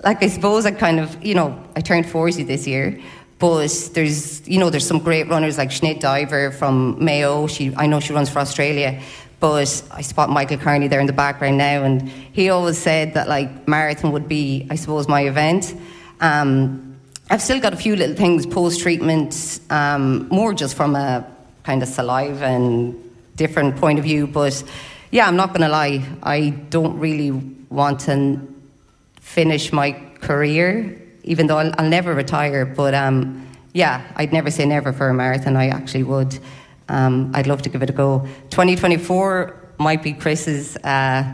like I suppose I kind of, you know, I turned 40 this year, but there's, you know, there's some great runners like Sinead Diver from Mayo. She, I know she runs for Australia, but I spot Michael Carney there in the background now, and he always said that like marathon would be, I suppose, my event. Um, I've still got a few little things post treatment, um, more just from a kind of saliva and different point of view, but yeah, I'm not going to lie, I don't really want to finish my career, even though I'll, I'll never retire. But um, yeah, I'd never say never for a marathon. I actually would. Um, I'd love to give it a go. 2024 might be Chris's uh,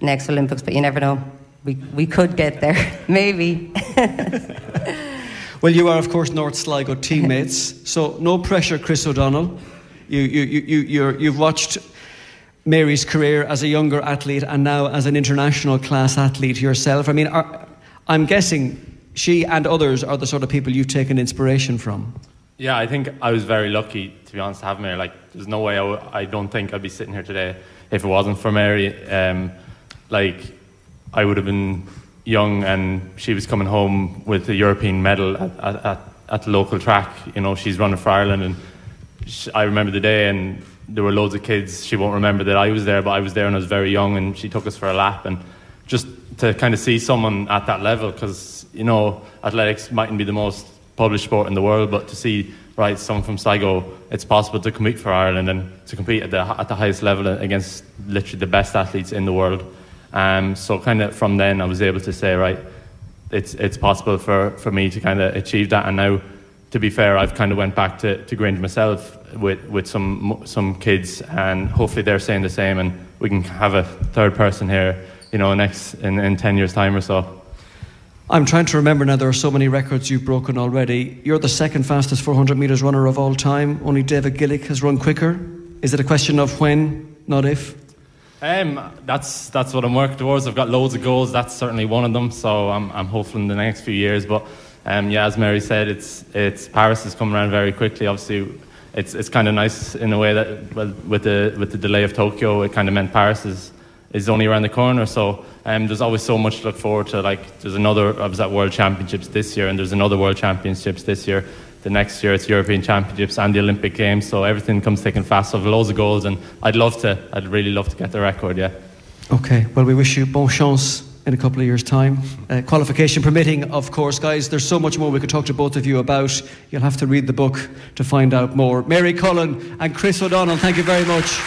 next Olympics, but you never know. We, we could get there, maybe. well, you are, of course, North Sligo teammates, so no pressure, Chris O'Donnell. You, you, you, you, you've watched Mary's career as a younger athlete and now as an international class athlete yourself. I mean, are, I'm guessing she and others are the sort of people you've taken inspiration from. Yeah, I think I was very lucky, to be honest, to have Mary. Like, there's no way I w- I don't think I'd be sitting here today if it wasn't for Mary. Um, like, I would have been young and she was coming home with a European medal at, at, at, the local track. You know, she's running for Ireland. And she, I remember the day, and there were loads of kids. She won't remember that I was there, but I was there and I was very young, and she took us for a lap. And just to kind of see someone at that level, because, you know, athletics mightn't be the most published sport in the world, but to see right someone from Sligo, it's possible to compete for Ireland and to compete at the at the highest level against literally the best athletes in the world. Um, so kind of from then, I was able to say, right, it's it's possible for, for me to kind of achieve that. And now, to be fair, I've kind of went back to, to Grange myself with with some some kids, and hopefully they're saying the same, and we can have a third person here, you know, next in, in ten years' time or so. I'm trying to remember now, there are so many records you've broken already. You're the second fastest 400 metres runner of all time. Only David Gillick has run quicker. Is it a question of when, not if? Um, that's that's what I'm working towards. I've got loads of goals. That's certainly one of them. So I'm I'm hopeful in the next few years. But um, yeah, as Mary said, it's it's Paris is coming around very quickly. Obviously, it's it's kind of nice in a way that well, with the with the delay of Tokyo, it kind of meant Paris is is only around the corner. So um, there's always so much to look forward to. Like there's another. I was at World Championships this year, and there's another World Championships this year. The next year it's European Championships and the Olympic Games. So everything comes thick and fast. So loads of goals, and I'd love to. I'd really love to get the record. Yeah. Okay. Well, we wish you bon chance in a couple of years' time. Uh, qualification permitting, of course, guys. There's so much more we could talk to both of you about. You'll have to read the book to find out more. Mary Cullen and Chris O'Donnell, thank you very much.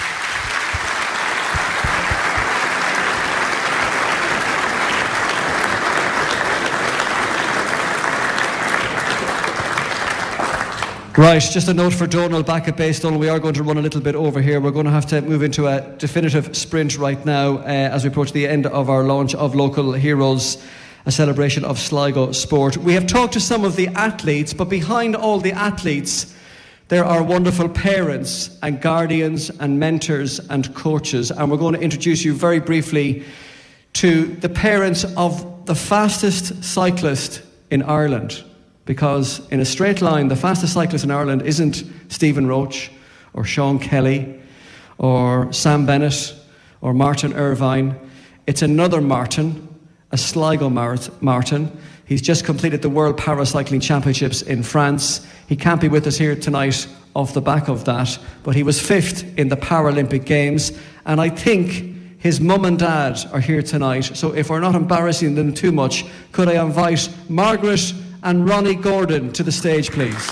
Right, just a note for Donal back at Baystone. We are going to run a little bit over here. We're going to have to move into a definitive sprint right now uh, as we approach the end of our launch of Local Heroes, a celebration of Sligo sport. We have talked to some of the athletes, but behind all the athletes, there are wonderful parents and guardians and mentors and coaches. And we're going to introduce you very briefly to the parents of the fastest cyclist in Ireland because in a straight line, the fastest cyclist in Ireland isn't Stephen Roche or Sean Kelly or Sam Bennett or Martin Irvine. It's another Martin, a Sligo Martin. He's just completed the World Paracycling Championships in France. He can't be with us here tonight off the back of that, but he was fifth in the Paralympic Games. And I think his mum and dad are here tonight. So if we're not embarrassing them too much, could I invite Margaret and Ronnie Gordon to the stage, please.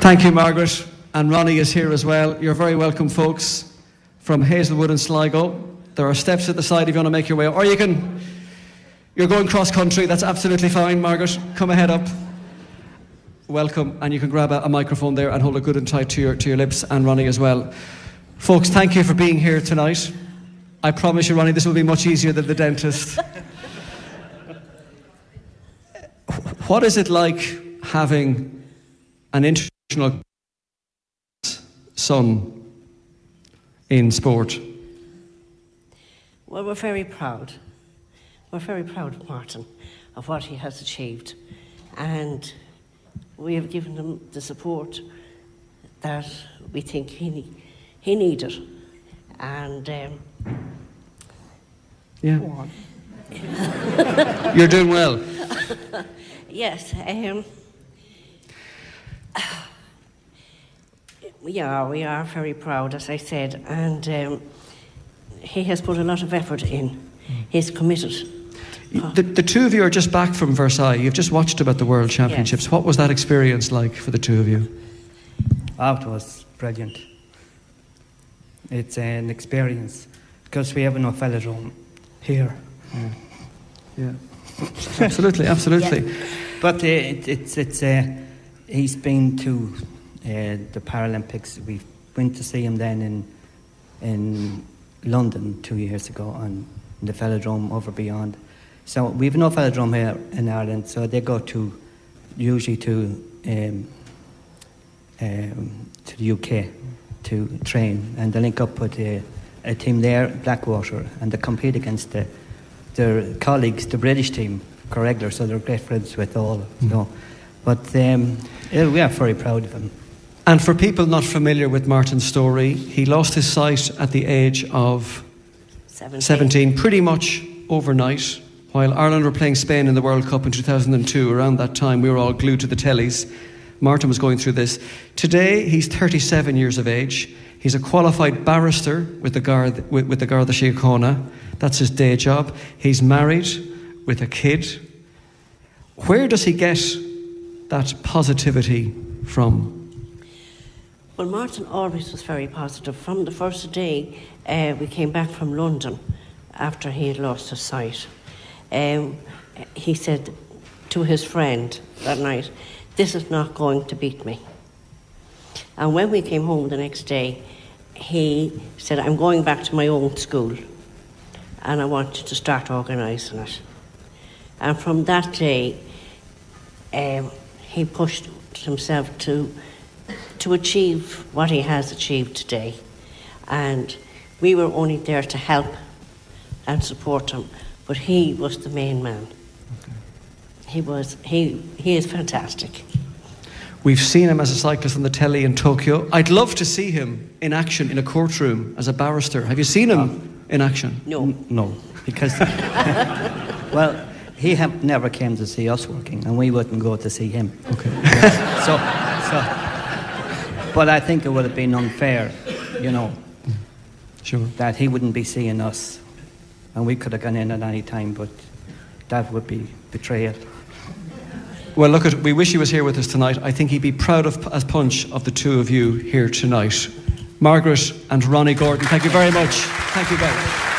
Thank you, Margaret. And Ronnie is here as well. You're very welcome, folks, from Hazelwood and Sligo. There are steps at the side if you want to make your way. Or you can, you're going cross country. That's absolutely fine, Margaret. Come ahead up welcome, and you can grab a, a, microphone there and hold it good and tight to your, to your lips, and Ronnie as well. Folks, thank you for being here tonight. I promise you, Ronnie, this will be much easier than the dentist. what is it like having an international son in sport? Well, we're very proud. We're very proud of Martin, of what he has achieved. And we have given him the support that we think he, he needed. And um, yeah. You're doing well. yes. Um, we are. We are very proud, as I said. And um, he has put a lot of effort in. He's committed the, the two of you are just back from Versailles. You've just watched about the World Championships. Yes. What was that experience like for the two of you? Oh, it was brilliant. it's an experience because we have no velodrome here. Yeah. yeah. absolutely, absolutely. Yeah. But uh, it, it's it's uh, he's been to uh, the Paralympics. We went to see him then in in London two years ago on the velodrome over beyond. So we've no velodrome here in Ireland. So they go to usually to um, um, to the UK to train, and they link up with a, a team there, Blackwater, and they compete against the, their colleagues, the British team, Corregler, so they're great friends with all. Mm. So, but um, we are very proud of them. And for people not familiar with Martin's story, he lost his sight at the age of 17, 17 pretty much overnight. While Ireland were playing Spain in the World Cup in 2002, around that time we were all glued to the tellies. Martin was going through this. Today, he's 37 years of age. He's a qualified barrister with the Garda, with, with Síochána. That's his day job. He's married with a kid. Where does he get that positivity from? Well, Martin always was very positive. From the first day uh, we came back from London after he had lost his sight, um, he said to his friend that night, this is not going to beat me. And when we came home the next day, he said, I'm going back to my own school and I want you to start organising it. And from that day, um, he pushed himself to, to achieve what he has achieved today. And we were only there to help and support him, but he was the main man. He was he he is fantastic. We've seen him as a cyclist on the telly in Tokyo. I'd love to see him in action in a courtroom as a barrister. Have you seen him uh, in action? No. no, because well, he have, never came to see us working, and we wouldn't go to see him. Okay. so, so, but I think it would have been unfair, you know, sure, that he wouldn't be seeing us, and we could have gone in at any time, but that would be betrayal. Well, look, at, we wish he was here with us tonight. I think he'd be proud of, as punch of the two of you here tonight. Margaret and Ronnie Gordon, thank you very much. Thank you very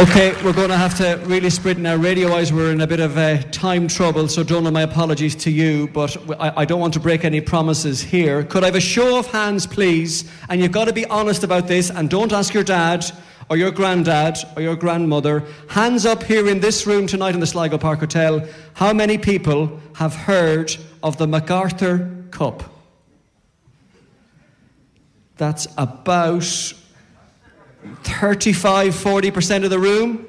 Okay, we're going to have to really sprint now. Radio wise, we're in a bit of uh, time trouble, so Donald, my apologies to you, but I, I, don't want to break any promises here. Could I have a show of hands, please? And you've got to be honest about this, and don't ask your dad or your granddad or your grandmother. Hands up here in this room tonight in the Sligo Park Hotel. How many people have heard of the MacArthur Cup? That's about 35, 40% of the room.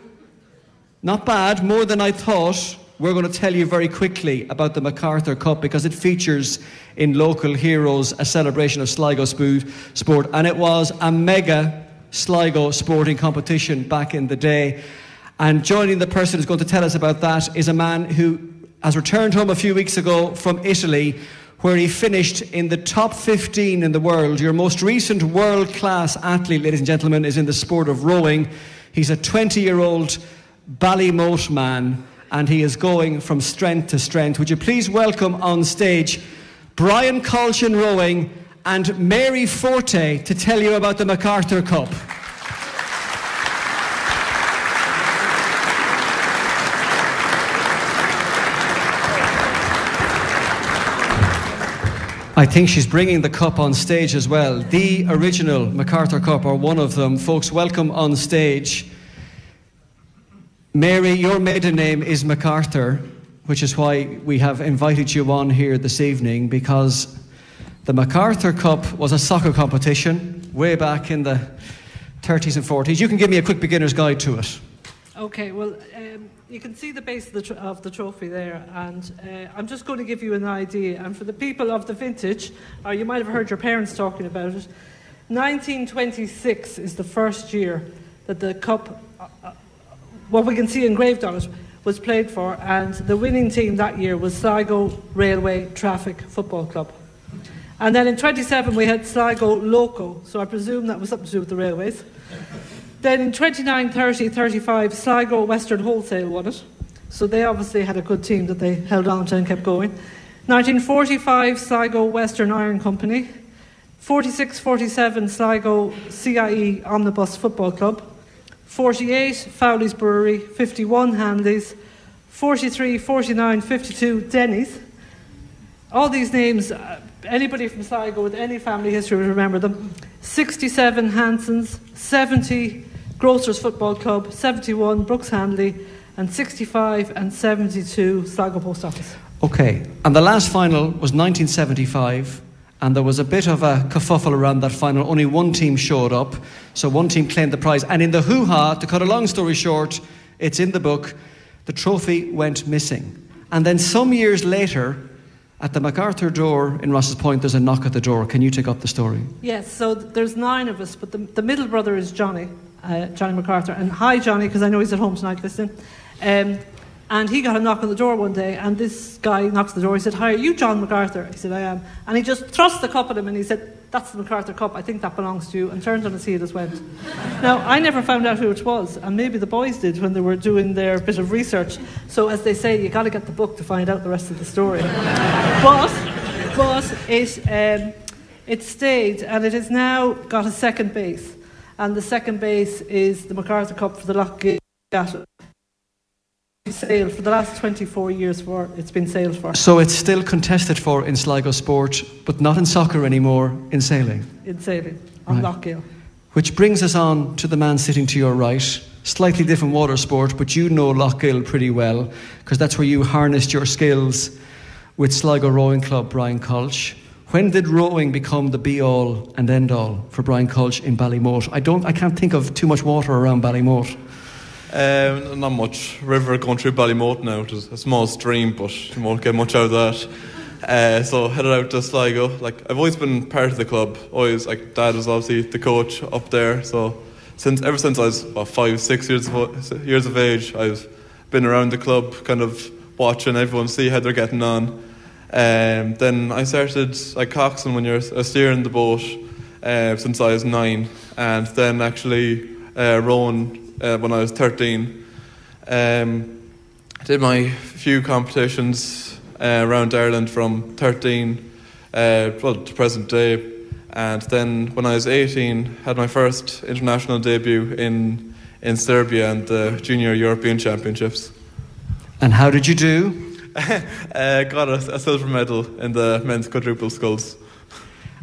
Not bad, more than I thought. We're going to tell you very quickly about the MacArthur Cup because it features in Local Heroes a celebration of Sligo sport, and it was a mega Sligo sporting competition back in the day. And joining the person who's going to tell us about that is a man who has returned home a few weeks ago from Italy where he finished in the top 15 in the world. Your most recent world class athlete, ladies and gentlemen, is in the sport of rowing. He's a 20 year old Ballymote man, and he is going from strength to strength. Would you please welcome on stage Brian Colchin Rowing and Mary Forte to tell you about the MacArthur Cup? I think she's bringing the cup on stage as well. The original MacArthur Cup, or one of them. Folks, welcome on stage. Mary, your maiden name is MacArthur, which is why we have invited you on here this evening because the MacArthur Cup was a soccer competition way back in the 30s and 40s. You can give me a quick beginner's guide to it. Okay, well, um, you can see the base of the, tr- of the trophy there, and uh, I'm just going to give you an idea. And for the people of the vintage, or you might have heard your parents talking about it, 1926 is the first year that the cup, uh, uh, what we can see engraved on it, was played for, and the winning team that year was Sligo Railway Traffic Football Club. And then in 27 we had Sligo Loco, so I presume that was something to do with the railways. Then in 29, 30, 35, Sligo Western Wholesale won it. So they obviously had a good team that they held on to and kept going. 1945, Sligo Western Iron Company. 46 47, Sligo CIE Omnibus Football Club. 48, Fowley's Brewery. 51, Hanley's. 43, 49, 52, Denny's. All these names, uh, anybody from Sligo with any family history would remember them. 67, Hanson's. 70, Grocers Football Club. 71, Brooks Handley. And 65 and 72, Sligo Post Office. Okay, and the last final was 1975, and there was a bit of a kerfuffle around that final. Only one team showed up, so one team claimed the prize. And in the hoo ha, to cut a long story short, it's in the book, the trophy went missing. And then some years later, at the MacArthur door in Ross's Point, there's a knock at the door. Can you take up the story? Yes, so there's nine of us, but the, the middle brother is Johnny, uh, Johnny MacArthur. And hi, Johnny, because I know he's at home tonight listening. Um, and he got a knock on the door one day, and this guy knocks the door. He said, Hi, are you John MacArthur? I said, I am. And he just thrust the cup at him and he said, That's the MacArthur cup. I think that belongs to you. And turned on his heel as went. now, I never found out who it was, and maybe the boys did when they were doing their bit of research. So, as they say, you got to get the book to find out the rest of the story. but, but it, um, it stayed, and it has now got a second base. And the second base is the MacArthur Cup for the Lockgate sailed for the last 24 years for it's been sailed for So it's still contested for in Sligo sport, but not in soccer anymore, in sailing. in sailing on Right. Which brings us on to the man sitting to your right. Slightly different water sport, but you know Lough Gill pretty well because that's where you harnessed your skills with Sligo Rowing Club, Brian Colsh. When did rowing become the be all and end all for Brian Colsh in Ballymote? I don't, I can't think of too much water around Ballymote. Um, not much. River through Ballymote now. There's a small stream, but you won't get much out of that. Uh, so headed out to Sligo. Like I've always been part of the club. Always like dad was obviously the coach up there. So since ever since I was about five, six years of, years of age, I've been around the club, kind of watching everyone see how they're getting on. Um, then I started like coxswain when you're uh, steering the boat uh, since I was nine, and then actually uh, rowing uh, when I was 13. Um, did my few competitions uh, around Ireland from 13 uh, well, to present day. And then when I was 18, had my first international debut in, in Serbia and the Junior European Championships. And how did you do? Uh, got a, a silver medal in the men's quadruple sculls.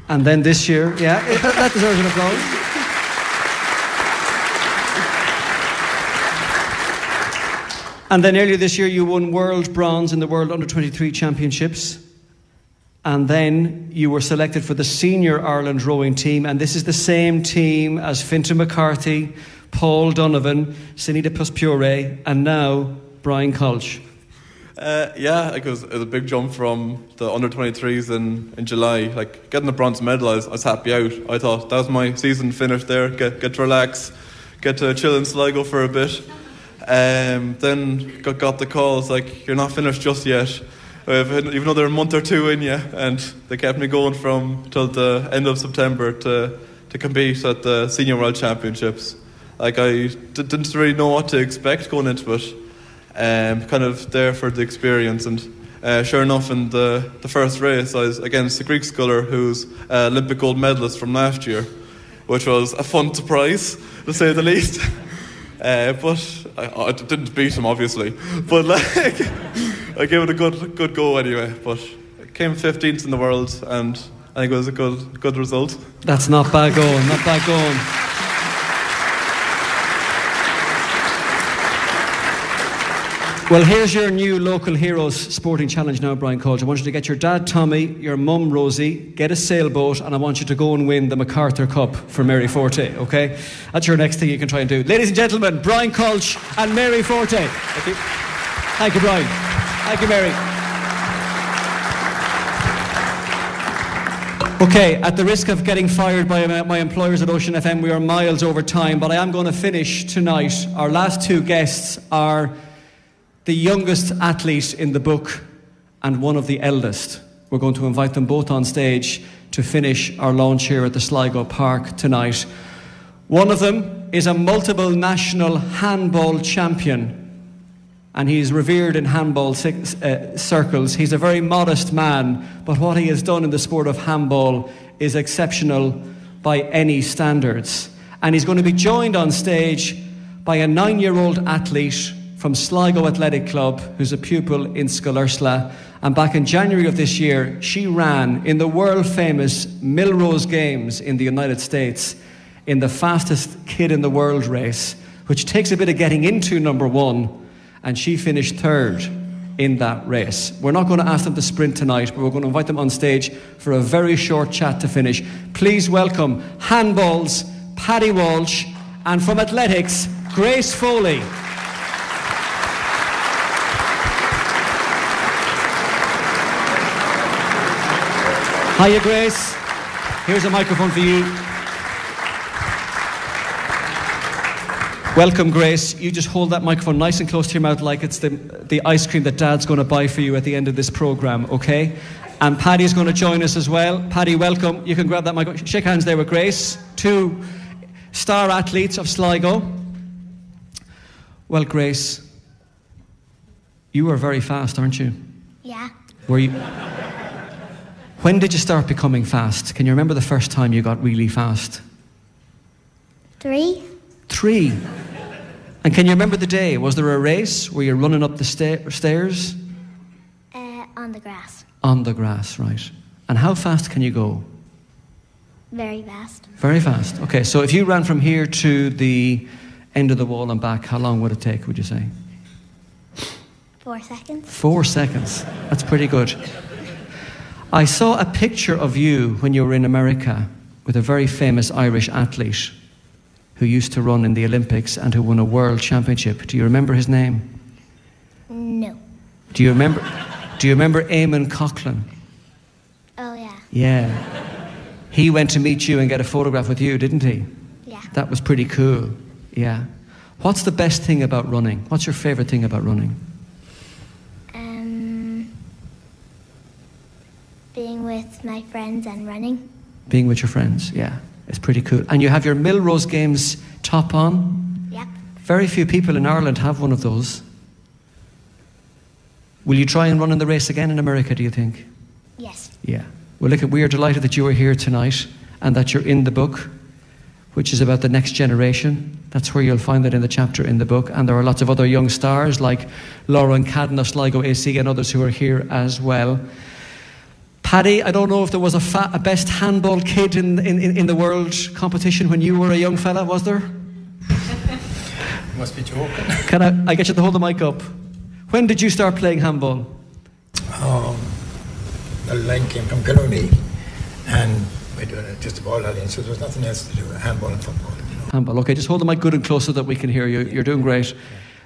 And then this year, yeah, it- that, that deserves an applause. And then earlier this year, you won world bronze in the World Under 23 Championships. And then you were selected for the senior Ireland rowing team. And this is the same team as Fintan McCarthy, Paul Donovan, Sanita Puspure, and now Brian Colsh. Uh, yeah, it was, it was a big jump from the under 23s in, in July. Like getting the bronze medal, I was, I was happy out. I thought that was my season finished there. Get get to relax, get to chill in Sligo for a bit. Um, then got, got the calls like you're not finished just yet. Have an- you've another month or two in you, and they kept me going from till the end of September to to compete at the senior world championships. Like I d- didn't really know what to expect going into it um, kind of there for the experience. And uh, sure enough, in the, the first race, I was against a Greek sculler who's uh, Olympic gold medalist from last year, which was a fun surprise, to say the least. Uh, but I, I didn't beat him, obviously. But like, I gave it a good good go anyway. But I came 15th in the world, and I think it was a good good result. That's not bad going, not bad going. Well, here's your new local heroes sporting challenge now, Brian Colsh. I want you to get your dad, Tommy, your mum, Rosie, get a sailboat, and I want you to go and win the MacArthur Cup for Mary Forte, okay? That's your next thing you can try and do. Ladies and gentlemen, Brian Colsh and Mary Forte. Thank you. Thank you, Brian. Thank you, Mary. Okay, at the risk of getting fired by my employers at Ocean FM, we are miles over time, but I am going to finish tonight. Our last two guests are the youngest athlete in the book and one of the eldest. We're going to invite them both on stage to finish our launch here at the Sligo Park tonight. One of them is a multiple national handball champion and he's revered in handball uh, circles. He's a very modest man, but what he has done in the sport of handball is exceptional by any standards. And he's going to be joined on stage by a nine year old athlete from Sligo Athletic Club, who's a pupil in Scoil Ursula. And back in January of this year, she ran in the world famous Millrose Games in the United States in the fastest kid in the world race, which takes a bit of getting into number one and she finished third in that race. We're not going to ask them to sprint tonight, but we're going to invite them on stage for a very short chat to finish. Please welcome handballs, Paddy Walsh, and from athletics, Grace Foley. Hiya, Grace. Here's a microphone for you. Welcome, Grace. You just hold that microphone nice and close to your mouth like it's the, the ice cream that Dad's going to buy for you at the end of this programme, okay? And Paddy's going to join us as well. Paddy, welcome. You can grab that microphone. Shake hands there with Grace. Two star athletes of Sligo. Well, Grace, you were very fast, aren't you? Yeah. Were you? When did you start becoming fast? Can you remember the first time you got really fast? Three. Three. And can you remember the day? Was there a race? Were you running up the sta- stairs? Uh, on the grass. On the grass, right. And how fast can you go? Very fast. Very fast. Okay, so if you ran from here to the end of the wall and back, how long would it take, would you say? Four seconds. Four seconds. That's pretty good. I saw a picture of you when you were in America with a very famous Irish athlete who used to run in the Olympics and who won a world championship. Do you remember his name? No. Do you remember? Do you remember Eamonn Coghlan? Oh yeah. Yeah. He went to meet you and get a photograph with you, didn't he? Yeah. That was pretty cool. Yeah. What's the best thing about running? What's your favorite thing about running? Um, being with my friends and running. Being with your friends, yeah. It's pretty cool. And you have your Millrose Games top on? Yep. Very few people in Ireland have one of those. Will you try and run in the race again in America, do you think? Yes. Yeah. Well, look, we are delighted that you are here tonight and that you're in the book, which is about the next generation. That's where you'll find that in the chapter in the book. And there are lots of other young stars like Lauren Cadden of Sligo AC and others who are here as well. Paddy, I don't know if there was a, fa- a best handball kid in, in, in the world competition when you were a young fella, was there? Must be joking. Can I, I get you to hold the mic up? When did you start playing handball? Um, the line came from Clooney, and we did it just a ball alley, so there was nothing else to do, handball and football. Handball. Okay, just hold the mic good and close so that we can hear you. You're doing great.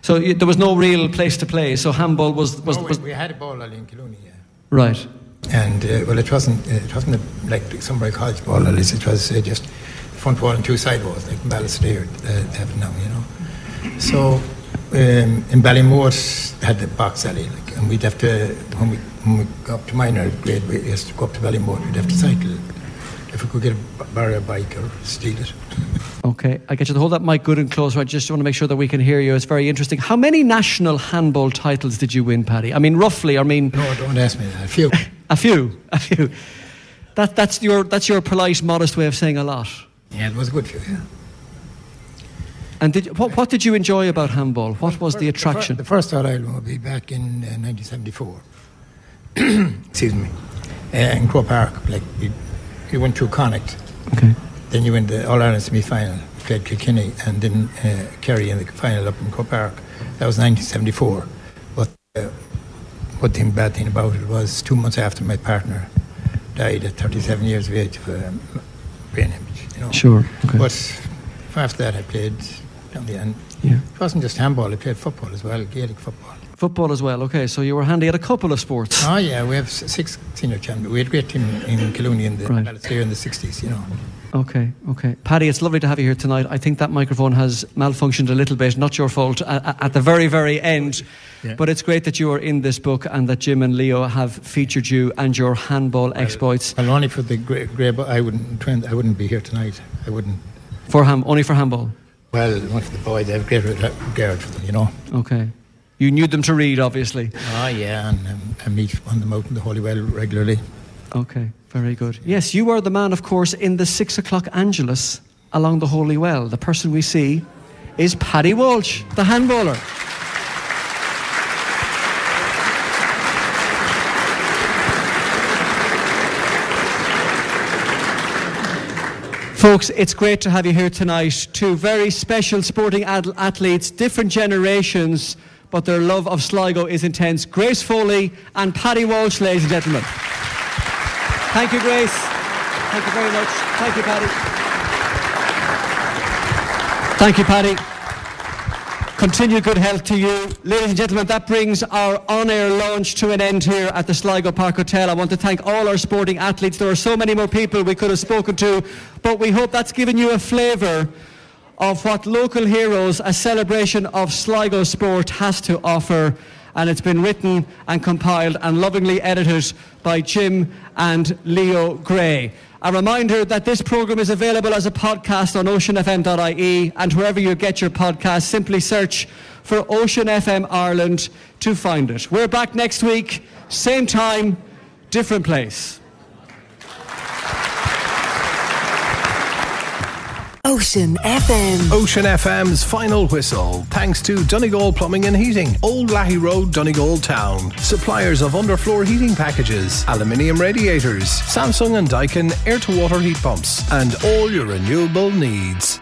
So you, there was no real place to play. So handball was was, no, we, was we had a ball alley in Clooney, yeah. right. And uh, well, it wasn't it wasn't a, like somebody college ball at least. It was uh, just front wall and two side walls, like Ballystair uh, have now, you know. So um, in Ballymore they had the box alley, like, and we'd have to when we when we got up to minor grade, we used to go up to Ballymore. We'd have to cycle if we could get a borrow a bike or steal it. Okay, I get you to hold that mic good and close. I just want to make sure that we can hear you. It's very interesting. How many national handball titles did you win, Paddy? I mean, roughly. I mean, no, don't ask me that. A few. a few. A few. That, that's your that's your polite, modest way of saying a lot. Yeah, it was a good few. Yeah. And did, what, what did you enjoy about handball? What was the attraction? The first Ireland will be back in uh, 1974. Excuse me. Uh, in Crow Park, like you, we went through Connacht. Okay. Then you went the All Ireland semi final, played Kilkenny, and then uh, Kerry in the final up in Crow Park. That was 1974. But uh, one thing, bad thing about it was two months after my partner died at 37 years of age of um, brain hemorrhage. You know. Sure. Okay. But after that, I played down the end. Yeah. It wasn't just handball, I played football as well, Gaelic football. Football as well. Okay, so you were handy at a couple of sports. Oh yeah, we have six senior champions. We had a great team in Colonia in the Right. In the 60s, you know. Okay, okay. Paddy, it's lovely to have you here tonight. I think that microphone has malfunctioned a little bit. Not your fault at, at the very, very end. Yeah. But it's great that you are in this book and that Jim and Leo have featured you and your handball exploits Well, only for the grey, grey I wouldn't, I wouldn't be here tonight. I wouldn't. for ham, only for handball. Well, one for the boy, they have great regard for them, you know. Okay. You knew them to read, obviously. Ah, yeah, and um, I meet on them out in the Holywell regularly. Okay, very good. Yes, you are the man, of course, in the six o'clock Angelus along the Holy Well. The person we see is Paddy Walsh, the handballer. Folks, it's great to have you here tonight. Two very special sporting ad- athletes, different generations, but their love of Sligo is intense. Grace Foley and Paddy Walsh, ladies and gentlemen. Thank you, Grace. Thank you very much. Thank you, Paddy. Thank you, Paddy. Continue good health to you. Ladies and gentlemen, that brings our on air launch to an end here at the Sligo Park Hotel. I want to thank all our sporting athletes. There are so many more people we could have spoken to, but we hope that's given you a flavour of what Local Heroes, a celebration of Sligo sport, has to offer. And it's been written and compiled and lovingly edited by Jim and Leo Gray. A reminder that this program is available as a podcast on oceanfm.ie and wherever you get your podcast, simply search for Ocean FM Ireland to find it. We're back next week, same time, different place. Ocean FM. Ocean FM's final whistle. Thanks to Donegal Plumbing and Heating, Old Lahey Road, Donegal Town. Suppliers of underfloor heating packages, aluminium radiators, Samsung and Daikin air to water heat pumps, and all your renewable needs.